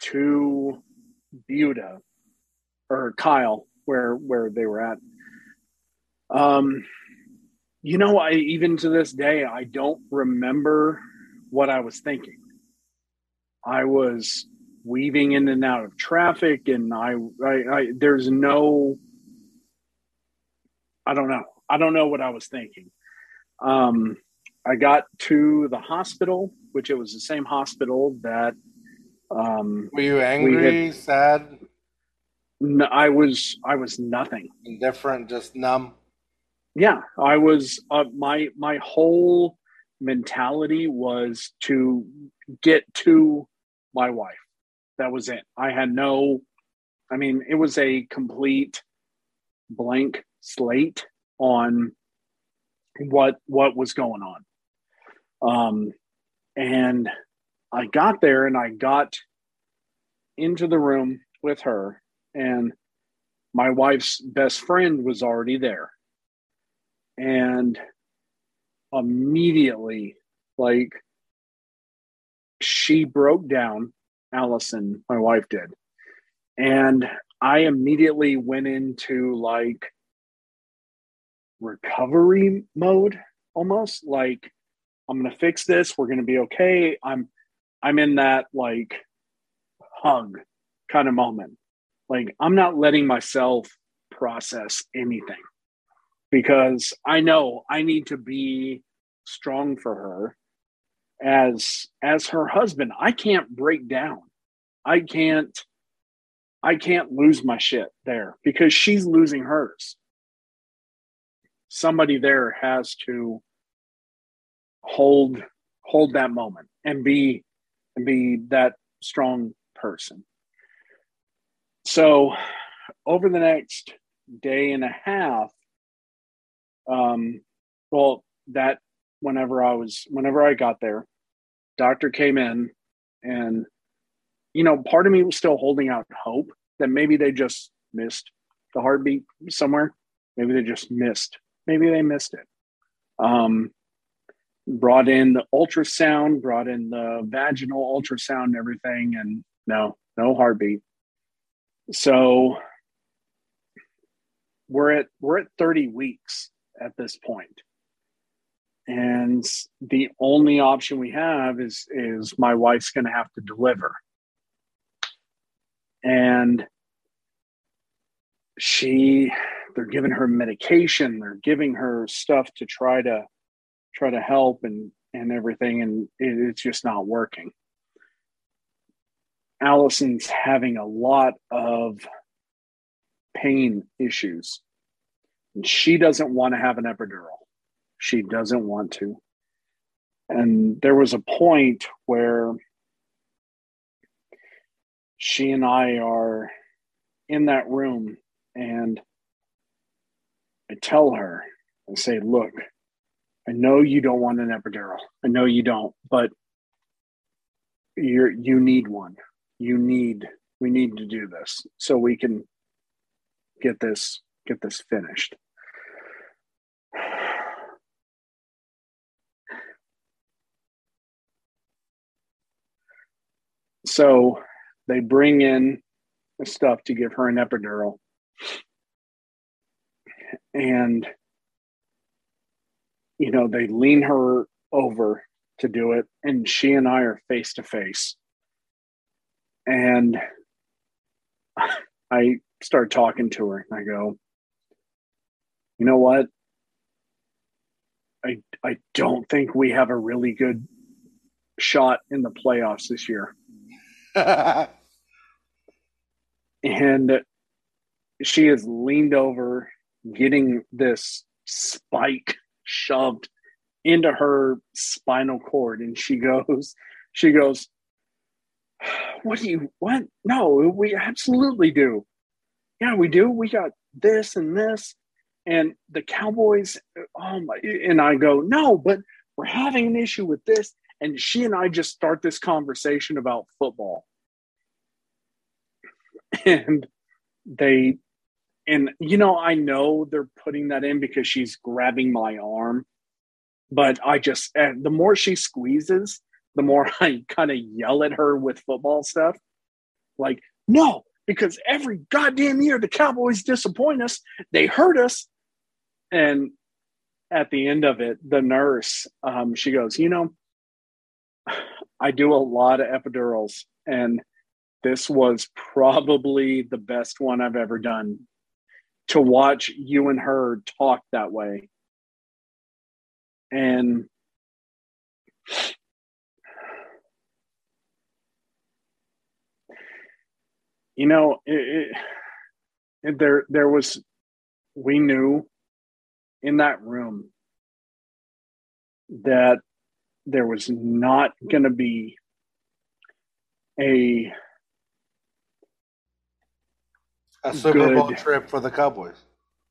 to buda or kyle where where they were at um you know i even to this day i don't remember what i was thinking i was weaving in and out of traffic and i i, I there's no i don't know i don't know what i was thinking um I got to the hospital, which it was the same hospital that um,
Were you angry, sad,
n- I was. I was nothing.
indifferent, just numb?
Yeah, I was. Uh, my my whole mentality was to get to my wife. That was it. I had no. I mean, it was a complete blank slate on what what was going on. Um, and I got there and I got into the room with her, and my wife's best friend was already there. And immediately, like, she broke down, Allison, my wife did. And I immediately went into like recovery mode almost like I'm gonna fix this. We're gonna be okay. I'm I'm in that like hug kind of moment. Like I'm not letting myself process anything because I know I need to be strong for her as as her husband. I can't break down. I can't I can't lose my shit there because she's losing hers. Somebody there has to hold hold that moment and be and be that strong person so over the next day and a half um well that whenever i was whenever i got there doctor came in and you know part of me was still holding out hope that maybe they just missed the heartbeat somewhere maybe they just missed maybe they missed it um brought in the ultrasound, brought in the vaginal ultrasound and everything, and no, no heartbeat. So we're at we're at 30 weeks at this point. And the only option we have is is my wife's gonna have to deliver. And she they're giving her medication, they're giving her stuff to try to try to help and and everything and it, it's just not working Allison's having a lot of pain issues. And she doesn't want to have an epidural. She doesn't want to. And there was a point where she and I are in that room and I tell her, I say, look, I know you don't want an epidural. I know you don't, but you're you need one. You need we need to do this so we can get this get this finished. So they bring in the stuff to give her an epidural. And, you know, they lean her over to do it. And she and I are face to face. And I start talking to her and I go, you know what? I I don't think we have a really good shot in the playoffs this year. [LAUGHS] and she has leaned over, getting this spike shoved into her spinal cord, and she goes, she goes, what do you what? No, we absolutely do. Yeah, we do. We got this and this. And the Cowboys, oh my and I go, no, but we're having an issue with this. And she and I just start this conversation about football. [LAUGHS] And they and you know, I know they're putting that in because she's grabbing my arm, but I just and the more she squeezes, the more [LAUGHS] I kind of yell at her with football stuff. Like, no, because every goddamn year the Cowboys disappoint us, they hurt us. And at the end of it, the nurse, um, she goes, you know, I do a lot of epidurals, and this was probably the best one I've ever done. To watch you and her talk that way. And you know, it, it, there there was we knew in that room that there was not going to be a
a Super Bowl
Good.
trip for the Cowboys.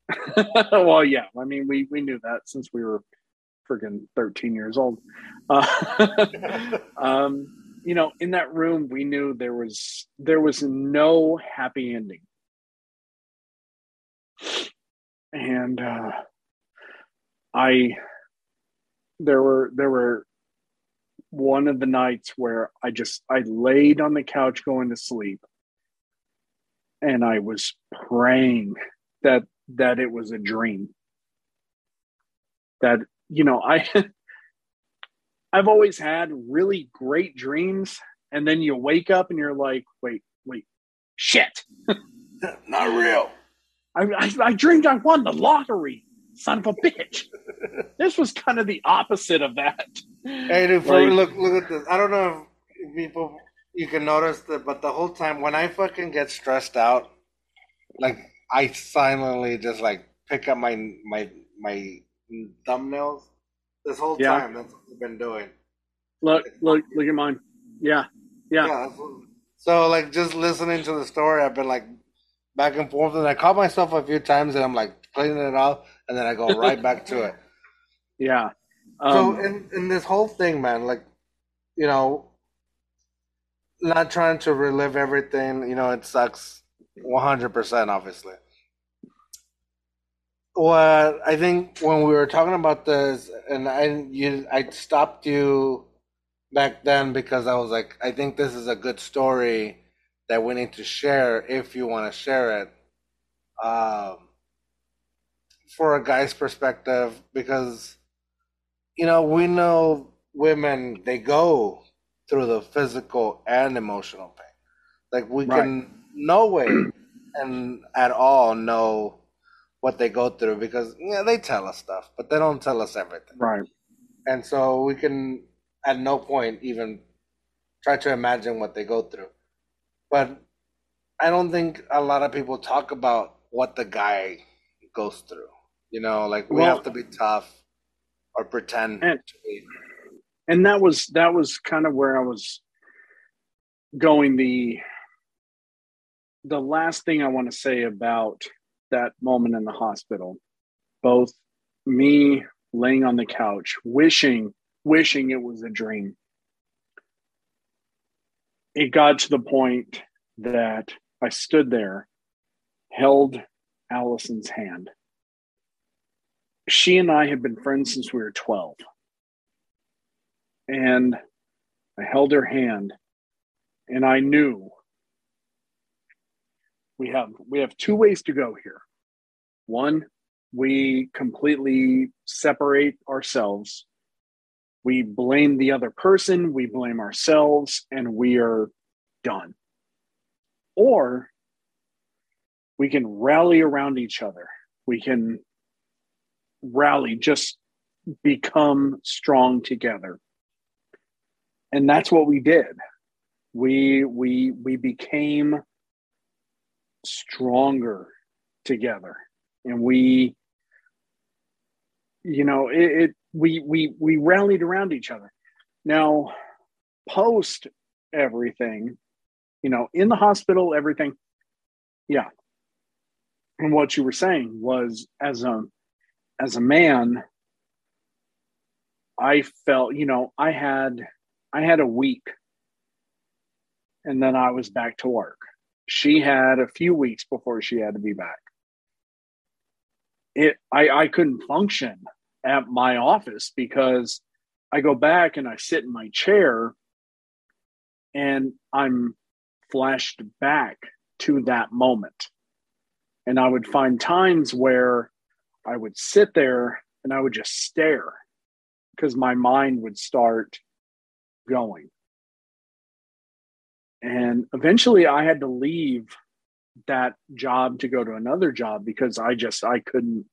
[LAUGHS]
well, yeah. I mean, we we knew that since we were freaking 13 years old. Uh, [LAUGHS] um, you know, in that room, we knew there was there was no happy ending, and uh, I there were there were one of the nights where I just I laid on the couch going to sleep, and I was praying that that it was a dream. That you know i [LAUGHS] i've always had really great dreams and then you wake up and you're like wait wait shit. [LAUGHS]
Not real.
i i, I dreamed i won the lottery son of a bitch [LAUGHS] this was kind of the opposite of that
Hey, dude, for,
Like-
look, look at this. I don't know if people you can notice that, but the whole time when I fucking get stressed out, like I silently just like pick up my my my thumbnails. This whole
Yeah.
time, that's what I've been doing.
look look look at mine yeah yeah,
that's what- so like just listening to the story, I've been like back and forth, and I caught myself a few times, and I'm like cleaning it out, and then I go right back to it. [LAUGHS]
yeah.
so
Um,
in in this whole thing, man, like you know, not trying to relive everything. You know, it sucks, one hundred percent, obviously. Well, I think when we were talking about this, and I you I stopped you back then because I was like, I think this is a good story that we need to share if you want to share it. Um, for a guy's perspective, because you know, we know women they go through the physical and emotional pain. Like we
Right.
can no way and at all know what they go through because yeah, they tell us stuff, but they don't tell us everything.
right
And so we can at no point even try to imagine what they go through. but I don't think a lot of people talk about what the guy goes through. You know, like we
Well-
have to be tough or pretend
And-
to be.
and that was that was kind of where I was going. The the last thing I want to say about that moment in the hospital both me laying on the couch wishing wishing it was a dream. It got to the point that I stood there held Allison's hand she and I have been friends since we were 12 and I held her hand and I knew we have we have two ways to go here. One, we completely separate ourselves. We blame the other person, we blame ourselves and we are done. Or we can rally around each other. We can rally just become strong together. And that's what we did. We we we became stronger together. And we you know it, it we we we rallied around each other. Now post everything you know in the hospital everything yeah. And what you were saying was as a as a man i felt you know i had I had a week and then I was back to work. She had a few weeks before she had to be back. It I, I couldn't function at my office because I go back and I sit in my chair and I'm flashed back to that moment. And I would find times where I would sit there and I would just stare because my mind would start going. And eventually I had to leave that job to go to another job because I just I couldn't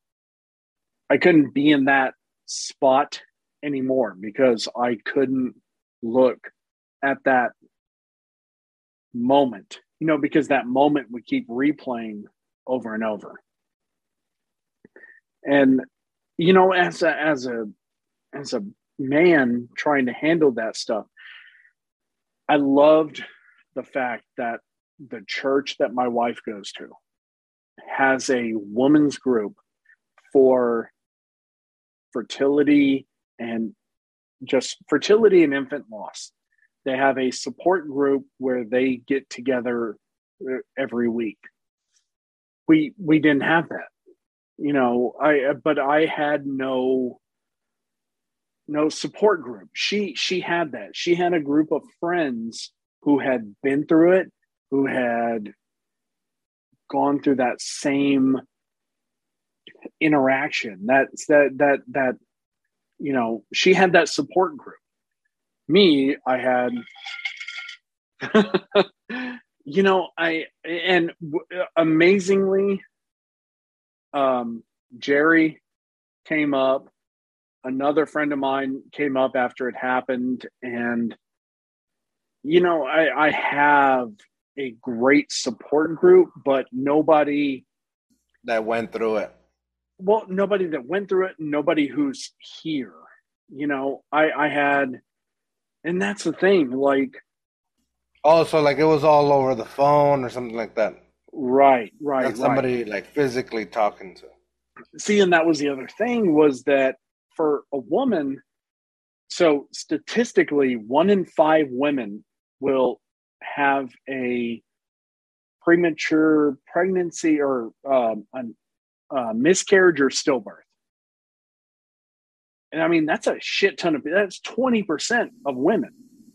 I couldn't be in that spot anymore because I couldn't look at that moment. You know, because that moment would keep replaying over and over. And you know, as a as a as a man trying to handle that stuff. I loved the fact that the church that my wife goes to has a women's group for fertility and just fertility and infant loss. They have a support group where they get together every week. We we didn't have that. You know, I uh, but I had no no support group. She she had that. She had a group of friends who had been through it, who had gone through that same interaction. That's that that that you know, she had that support group. Me, I had [LAUGHS] you know, I and w- uh, amazingly um Jerry came up another friend of mine came up after it happened and you know I, I have a great support group but nobody
that went through it.
well nobody that went through it nobody who's here you know i i had and that's the thing like
Oh, so like it was all over the phone or something like that.
Right right
Not
right.
somebody like physically talking to.
see and that was the other thing was that for a woman so statistically one in five women will have a premature pregnancy or um, a, a miscarriage or stillbirth and i mean that's a shit ton of that's 20% of women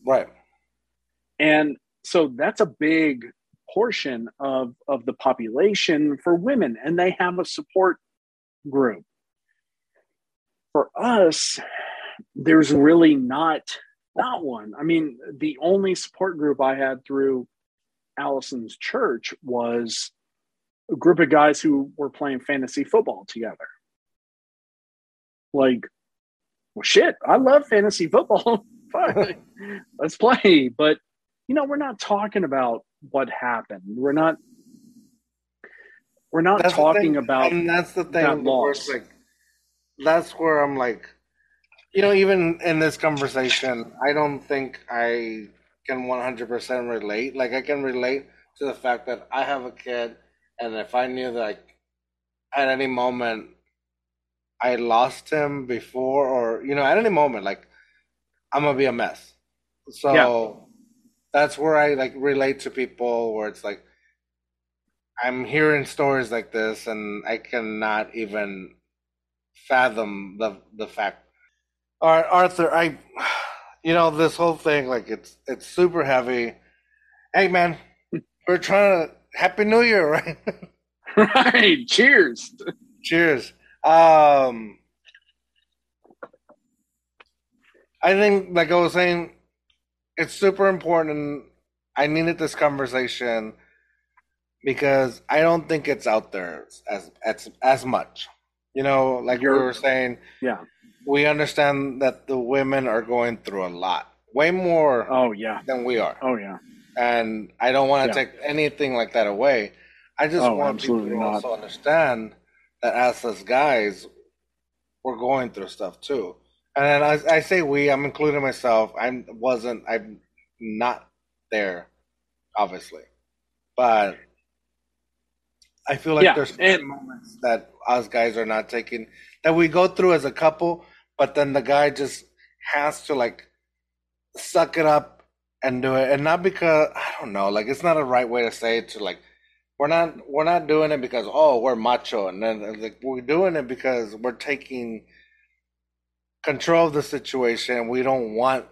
Right.
and so that's a big portion of of the population for women and they have a support group. For us there's really not not one. I mean the only support group i had through allison's church was a group of guys who were playing fantasy football together. Like well shit i love fantasy football. [LAUGHS] [LAUGHS] Let's play. But you know we're not talking about what happened. We're not we're not
That's
talking about
and that's the thing.
that
where
loss.
Like, that's where I'm like, you know, even in this conversation, I don't think I can 100% relate. Like, I can relate to the fact that I have a kid, and if I knew that like, at any moment I lost him before, or you know, at any moment, like, I'm gonna be a mess. So. That's where I like relate to people where it's like I'm hearing stories like this and I cannot even fathom the the fact. All right, Arthur, I you know, this whole thing, like it's it's super heavy. Hey man, we're trying to Happy New Year, [LAUGHS] right?
right. Cheers.
Cheers. Um I think like I was saying, it's super important I needed this conversation because I don't think it's out there as as as much. You know, like
You're-
were saying,
Yeah.
we understand that the women are going through a lot, way more
Oh yeah.
than we are,
Oh yeah.
and I don't want to
Yeah.
take anything like that away. I just
Oh,
want people to
not.
also understand that as us guys, we're going through stuff too. And I, I say we, I'm including myself. I wasn't, I'm not there, obviously, but I feel like
Yeah,
there's
and-
moments that us guys are not taking that we go through as a couple, but then the guy just has to like suck it up and do it, and not because I don't know, like it's not a right way to say it. To like, we're not we're not doing it because oh we're macho, and then like we're doing it because we're taking control the situation. We don't want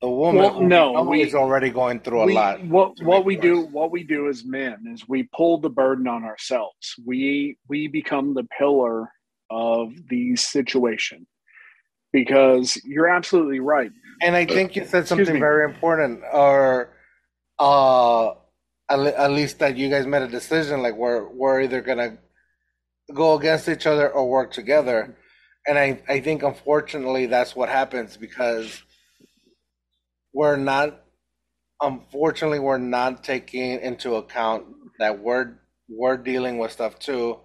the woman
Well, no, we-
is already going through a
we,
lot.
What what we
it
do
worse.
what we do as men is we pull the burden on ourselves. We we become the pillar of the situation because you're absolutely right.
And I think you said something very important, or uh, at, at least that you guys made a decision, like we're we're either gonna go against each other or work together. And I, I think unfortunately that's what happens because we're not unfortunately we're not taking into account that we're we're dealing with stuff too.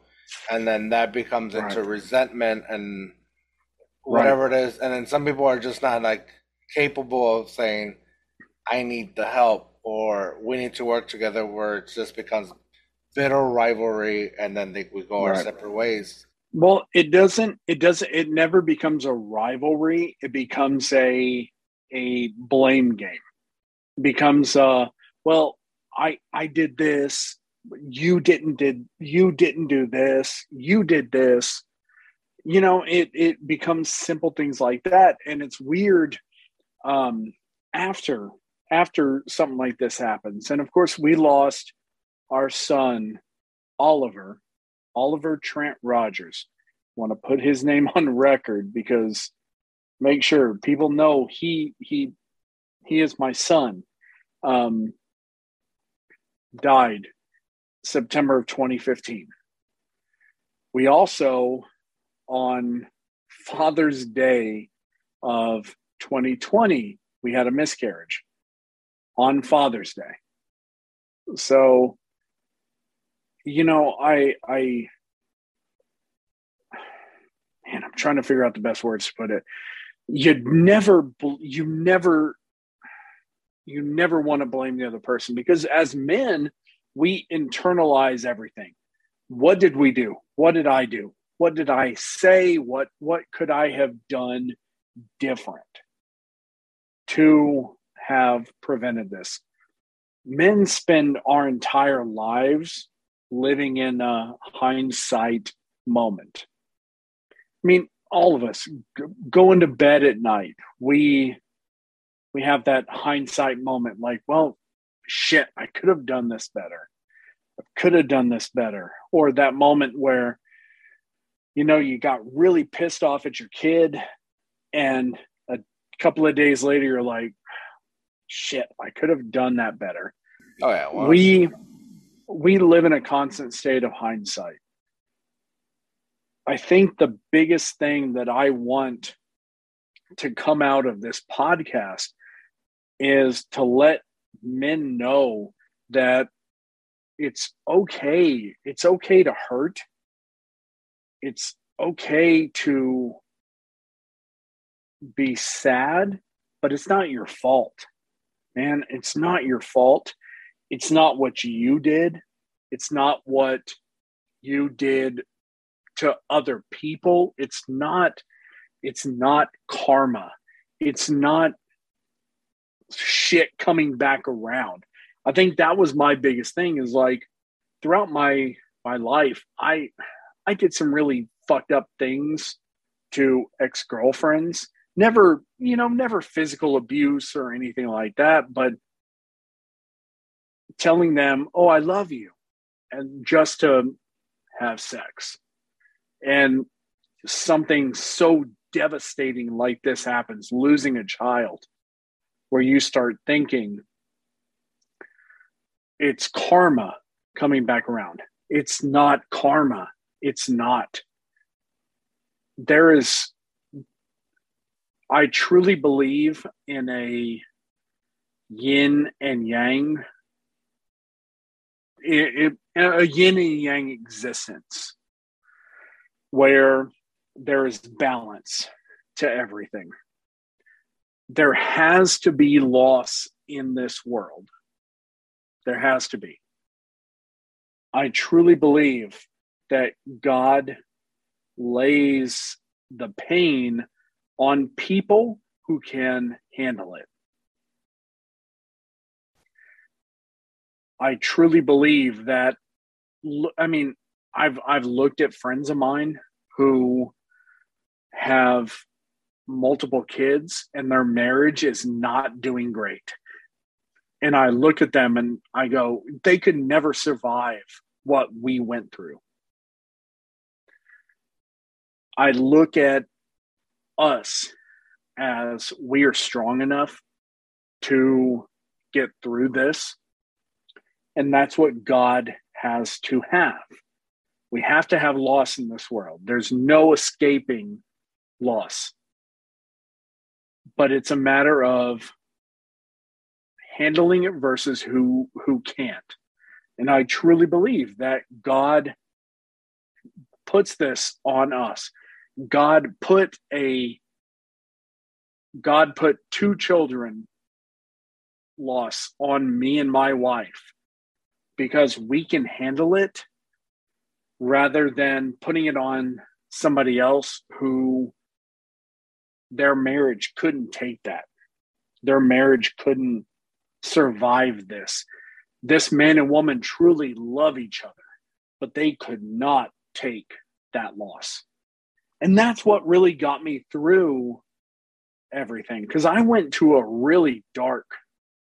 And then that becomes into resentment and
Right.
whatever it is. And then some people are just not like capable of saying i need the help or we need to work together where it just becomes bitter rivalry and then they, we go our separate ways
Well, it doesn't. It doesn't. It never becomes a rivalry. It becomes a a blame game. It becomes uh well, I I did this. You didn't did you didn't do this. You did this. You know, it it becomes simple things like that, and it's weird. Um, after after something like this happens, and of course, we lost our son, Oliver, Oliver Trent Rogers. Want to put his name on record because make sure people know he he he is my son. Um, died September of 2015. We also on Father's Day of 2020 we had a miscarriage on Father's Day. So you know, I I man, I'm trying to figure out the best words to put it. You'd never, you never, you never want to blame the other person because as men, we internalize everything. What did we do? What did I do? What did I say? What what could I have done different to have prevented this? Men spend our entire lives living in a hindsight moment. I mean, all of us going to bed at night. We we have that hindsight moment, like, well, shit, I could have done this better. I could have done this better. Or that moment where, you know, you got really pissed off at your kid, and a couple of days later, you're like, shit, I could have done that better
oh yeah well,
we we live in a constant state of hindsight i think the biggest thing that i want to come out of this podcast is to let men know that it's okay. It's okay to hurt. It's okay to be sad, but it's not your fault. Man, it's not your fault. It's not what you did. It's not what you did to other people. It's not it's not karma. It's not shit coming back around. I think that was my biggest thing is like throughout my my life, I I did some really fucked up things to ex-girlfriends. Never, you know, never physical abuse or anything like that, but telling them, "Oh, I love you." And just to have sex. And something so devastating like this happens, losing a child, where you start thinking, it's karma coming back around. It's not karma. It's not. There is, I truly believe in a yin and yang, it, a yin and yang existence where there is balance to everything. There has to be loss in this world there has to be. I truly believe that God lays the pain on people who can handle it. I truly believe that I mean I've I've looked at friends of mine who have multiple kids and their marriage is not doing great and I look at them and I go, they could never survive what we went through. I look at us as we are strong enough to get through this. And that's what God has to have. We have to have loss in this world. There's no escaping loss. But it's a matter of handling it versus who who can't and i truly believe that god puts this on us god put a god put two children loss on me and my wife because we can handle it rather than putting it on somebody else who their marriage couldn't take that their marriage couldn't survive this. This man and woman truly love each other, but they could not take that loss. And that's what really got me through everything because I went to a really dark,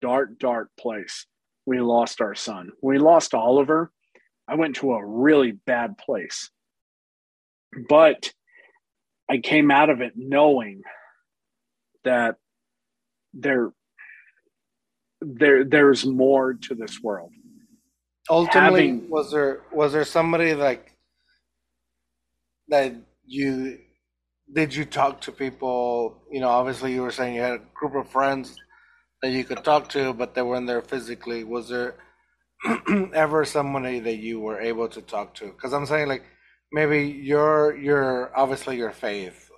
dark, dark place. We lost our son. We lost Oliver. I went to a really bad place. But I came out of it knowing that there there there's more to this world.
Ultimately, Having, was there was there somebody like that you did you talk to people? You know, obviously you were saying you had a group of friends that you could talk to, but they weren't there physically. Was there [CLEARS THROAT] ever somebody that you were able to talk to? Because I'm saying like maybe your your obviously your faith,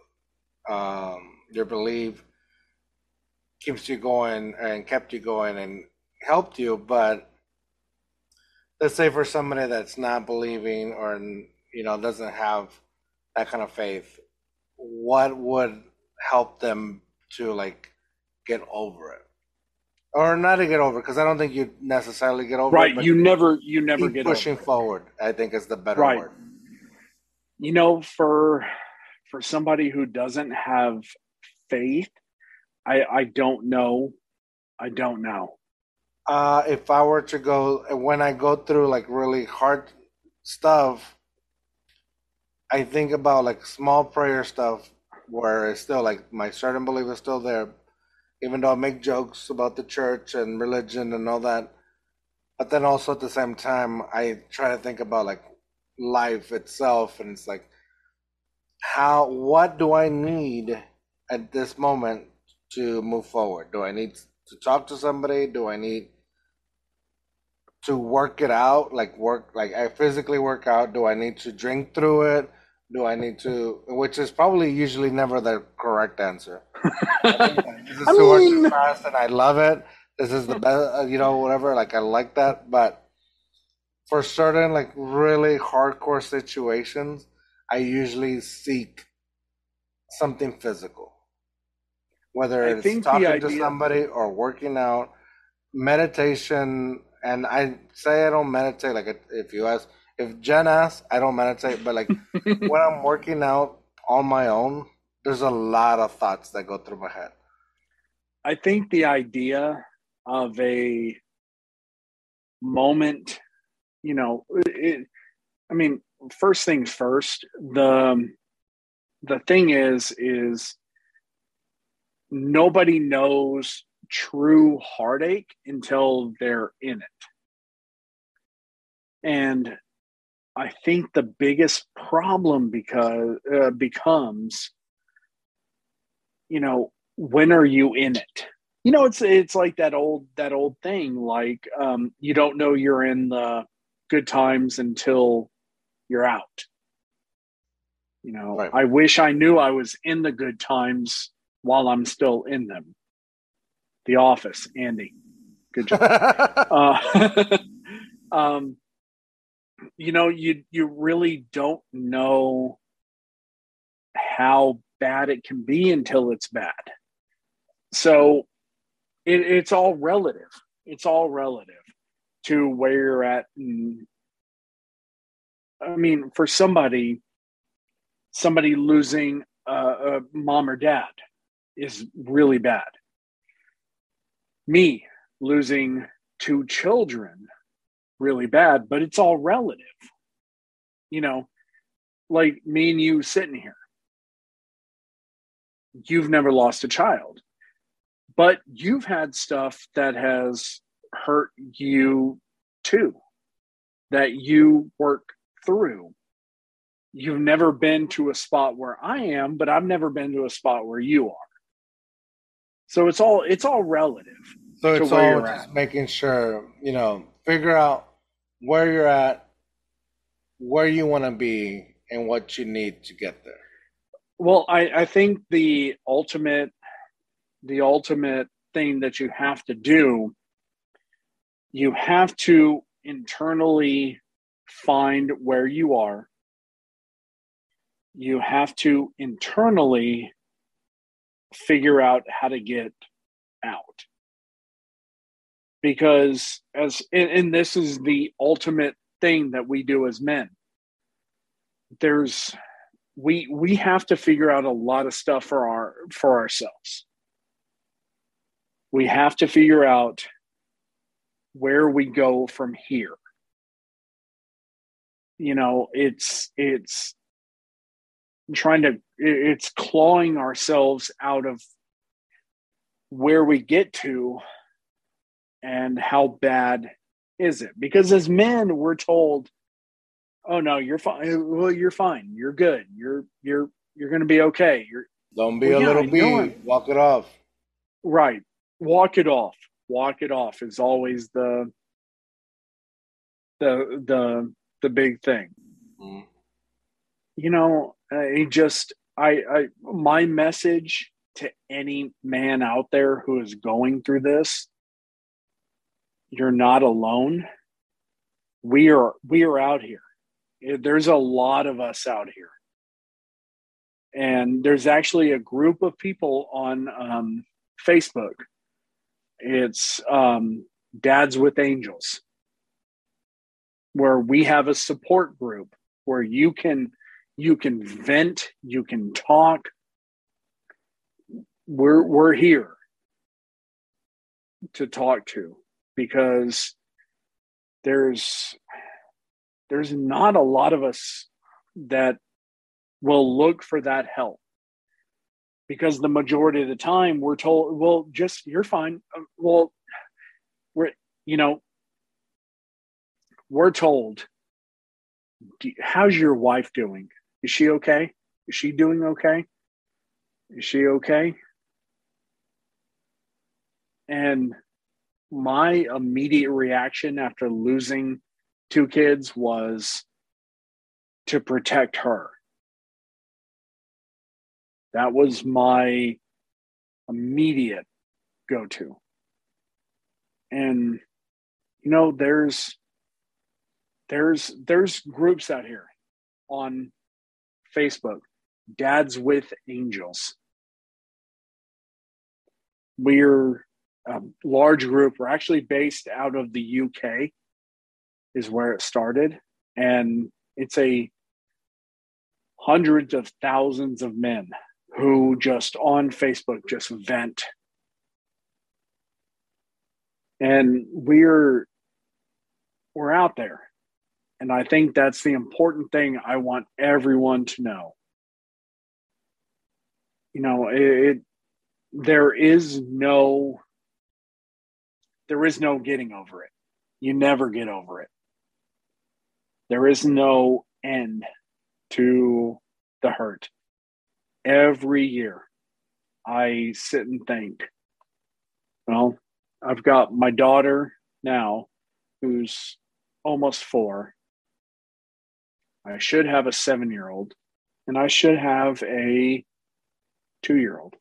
um, your belief keeps you going and kept you going and helped you but let's say for somebody that's not believing or you know doesn't have that kind of faith what would help them to like get over it or not to get over because i don't think you necessarily get over
right,
it
right you never you never get
pushing forward i think is the better right. word
you know for for somebody who doesn't have faith I I don't know. I don't know.
Uh, if I were to go when I go through like really hard stuff, I think about like small prayer stuff where it's still like my certain belief is still there, even though I make jokes about the church and religion and all that. But then also at the same time, I try to think about like life itself, and it's like, how what do I need at this moment to move forward? Do I need to talk to somebody? Do I need to work it out, like work, like I physically work out. Do I need to drink through it? Do I need to? Which is probably usually never the correct answer. This is
I
too
mean-
too fast, and I love it. This is the best, uh, you know, whatever. Like I like that, but for certain like really hardcore situations, I usually seek something physical, whether
I
it's talking to somebody or working out, meditation. And I say I don't meditate. Like if you ask, if Jen asks, I don't meditate. But like [LAUGHS] when I'm working out on my own, there's a lot of thoughts that go through my head.
I think the idea of a moment, you know, it, I mean, first things first, the the thing is is nobody knows true heartache until they're in it. And I think the biggest problem because uh, becomes you know when are you in it? You know it's it's like that old that old thing like um you don't know you're in the good times until you're out. You know
Right.
i wish i knew i was in the good times while i'm still in them. The office andy. Good job. [LAUGHS] Uh, [LAUGHS] um, you know, you you really don't know how bad it can be until it's bad. So it, it's all relative. It's all relative to where you're at. And, I mean, for somebody, somebody losing a mom or dad is really bad. Me losing two children really bad, but it's all relative. You know, like me and you sitting here. You've never lost a child, but you've had stuff that has hurt you too, that you work through. You've never been to a spot where I am, but I've never been to a spot where you are. So it's all it's all relative.
So it's all just
at.
making sure, you know, figure out where you're at, where you want to be, and what you need to get there.
Well, I, I think the ultimate the ultimate thing that you have to do, you have to internally find where you are. You have to internally figure out how to get out. Because as and, and this is the ultimate thing that we do as men. There's we we have to figure out a lot of stuff for our for ourselves. We have to figure out where we go from here. You know it's it's trying to it's clawing ourselves out of where we get to and how bad is it? Because as men we're told oh no you're fine. Well you're fine. You're good. You're you're you're going to be okay. You're
Don't be
Well,
a
yeah,
little bee. Walk it off.
right. Walk it off. Walk it off is always the the the the big thing.
Mm.
you know i just i i my message to any man out there who is going through this you're not alone. We are we are out here there's a lot of us out here. And there's actually a group of people on um, facebook. It's um, dads with angels where we have a support group where you can you can vent you can talk. We're we're here to talk to because there's there's not a lot of us that will look for that help. Because the majority of the time we're told well just you're fine. Uh, well we're you know we're told how's your wife doing? Is she okay? Is she doing okay? Is she okay? And my immediate reaction after losing two kids was to protect her. That was my immediate go to. And you know, there's there's there's groups out here on Facebook, Dads with Angels. We're a large group. We're actually based out of the UK, is where it started, and it's a hundreds of thousands of men who just on Facebook just vent. And we're we're out there. And I think that's the important thing I want everyone to know. You know, it, it there is no there is no getting over it. You never get over it. There is no end to the hurt. Every year, I sit and think, well, I've got my daughter now who's almost four. I should have a seven year old, and I should have a two year old.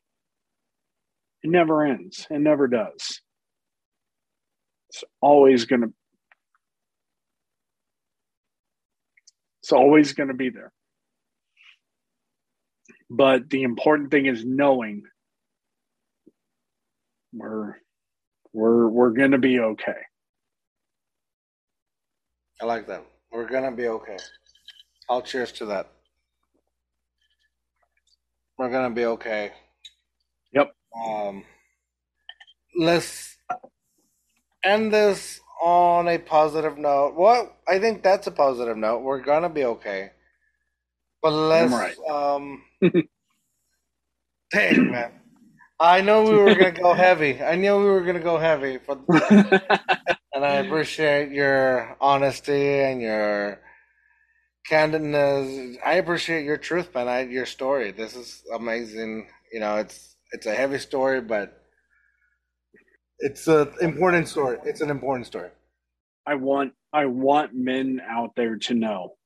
It never ends, it never does. It's always going to. It's always going to be there. But the important thing is knowing we're we're we're going to be okay.
I like that. We're gonna be okay. I'll cheers to that. We're gonna be okay.
Yep.
Um, let's end this on a positive note. Well, I think that's a positive note. We're gonna be okay. But let's
right.
um [LAUGHS] dang man. I know we were gonna go heavy. I knew we were gonna go heavy, but [LAUGHS] and I appreciate your honesty and your candidness. I appreciate your truth, man. I, your story. This is amazing. You know, it's it's a heavy story, but it's an important story. It's an important story.
I want I want men out there to know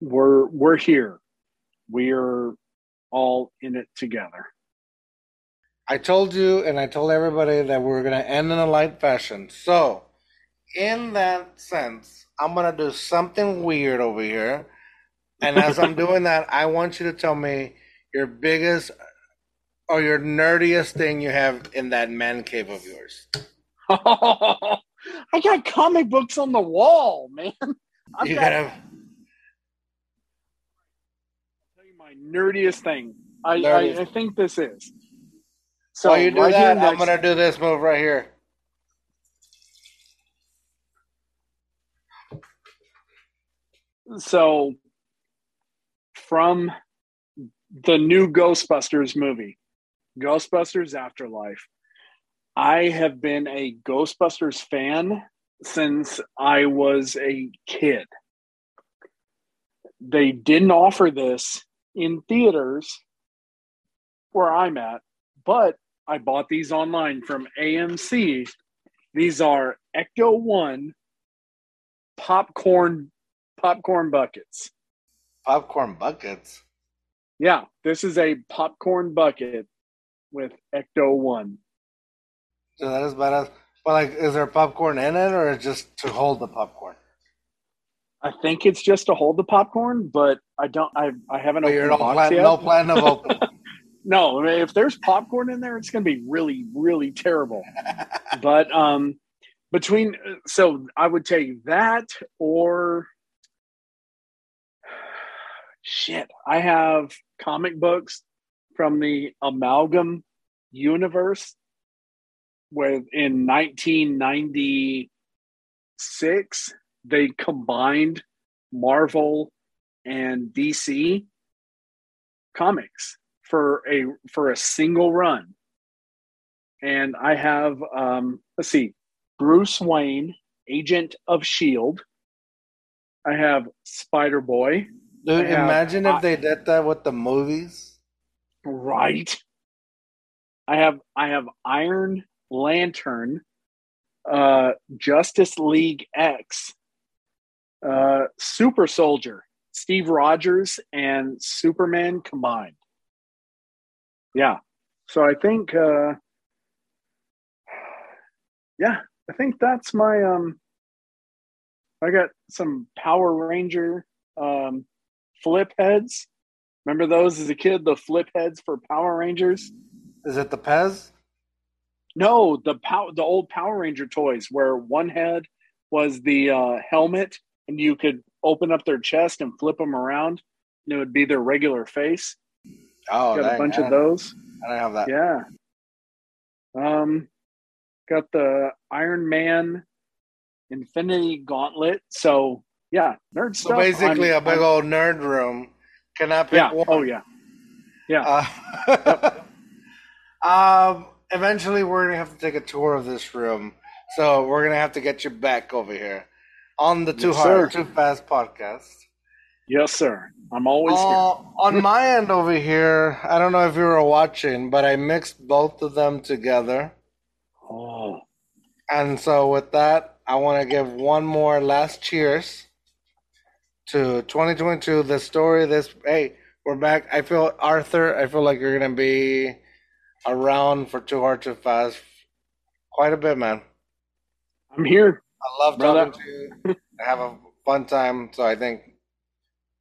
we're we're here. We're all in it together.
I told you and I told everybody that we are going to end in a light fashion. So, in that sense, I'm going to do something weird over here. And as I'm [LAUGHS] doing that, I want you to tell me your biggest or your nerdiest thing you have in that man cave of yours. [LAUGHS]
I got comic books on the wall, man. [LAUGHS] I've
You
got,
gotta.
I'll tell you my nerdiest thing. I, I,
Nerdiest.
I think this is. So
While you do
right
that, I'm gonna do this move right here.
so from the new Ghostbusters movie, Ghostbusters Afterlife, I have been a Ghostbusters fan since I was a kid. They didn't offer this in theaters where I'm at, but I bought these online from AMC. These are Ecto 1 popcorn popcorn buckets.
Popcorn buckets.
Yeah, this is a popcorn bucket with Ecto One.
So that is badass. But like, is there popcorn in it, or just to hold the popcorn?
I think it's just to hold the popcorn, but I don't. I I haven't
But
opened
you're
the
no
box
plan,
yet.
no plan of open. [LAUGHS]
No, I mean, if there's popcorn in there, it's going to be really, really terrible. [LAUGHS] but um, between so I would take that or [SIGHS] shit. I have comic books from the Amalgam universe with in 1996 they combined Marvel and DC comics for a for a single run. And I have um let's see, Bruce Wayne, Agent of Shield. I have Spider Boy,
Dude,
have-
imagine if
I-
they did that with the movies.
Right? I have I have Iron Lantern, uh, Justice League X, uh, Super Soldier, Steve Rogers, and Superman combined. Yeah. So I think, uh, yeah, I think that's my, um, I got some Power Ranger um, flip heads. Remember those as a kid, the flip heads for Power Rangers?
Is it the Pez?
No, the pow- the old Power Ranger toys where one head was the uh, helmet and you could open up their chest and flip them around and it would be their regular face.
Oh,
got
dang,
a bunch of those.
I don't have that.
Yeah. Um, got the Iron Man Infinity Gauntlet. So yeah, nerd
So
stuff.
basically,
I'm-
a big
I'm-
old nerd room. Can I pick
Yeah.
one?
Oh yeah. Yeah.
Uh, [LAUGHS] um, eventually, we're gonna have to take a tour of this room, so we're gonna have to get you back over here on the Too
Yes,
Hard,
sir.
Too Fast podcast.
yes, sir. I'm always
Uh, on [LAUGHS] my end over here, I don't know if you were watching, but I mixed both of them together.
Oh,
and so with that, I want to give one more last cheers to 2022. The story. This hey, we're back. I feel Arthur. I feel like you're gonna be around for Too Hard Too Fast quite a bit, man.
I'm here.
I love
Brother.
talking to you. I have a fun time. So I think,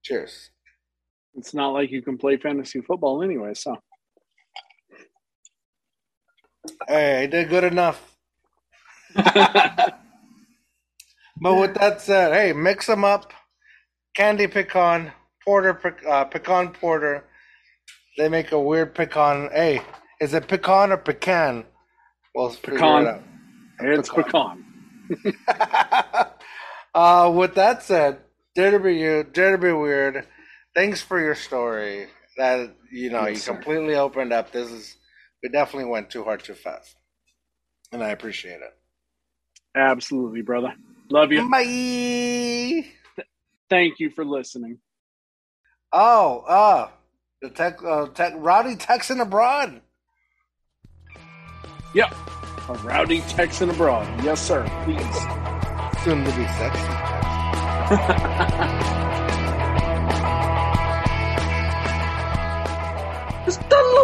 cheers.
It's not like you can play fantasy football anyway. So
Hey, I did good enough. [LAUGHS] But with that said, hey, mix them up. Candy pecan, porter, uh, pecan porter. They make a weird pecan. Hey, is it pecan or pecan? We'll
Pecan.
it
it's
Pecan.
pecan. [LAUGHS]
uh, with that said, dare to be you, dare to be weird. Thanks for your story. That you know,
Yes,
you
sir.
completely opened up. This is we definitely went too hard, too fast, and I appreciate it.
Absolutely, brother. Love you.
Bye.
Thank you for listening.
Oh, uh, the tech, uh, tech, rowdy Texan abroad.
Yep, a rowdy Texan abroad. Yes, sir. Please.
Soon to be sexy. [LAUGHS] it's done.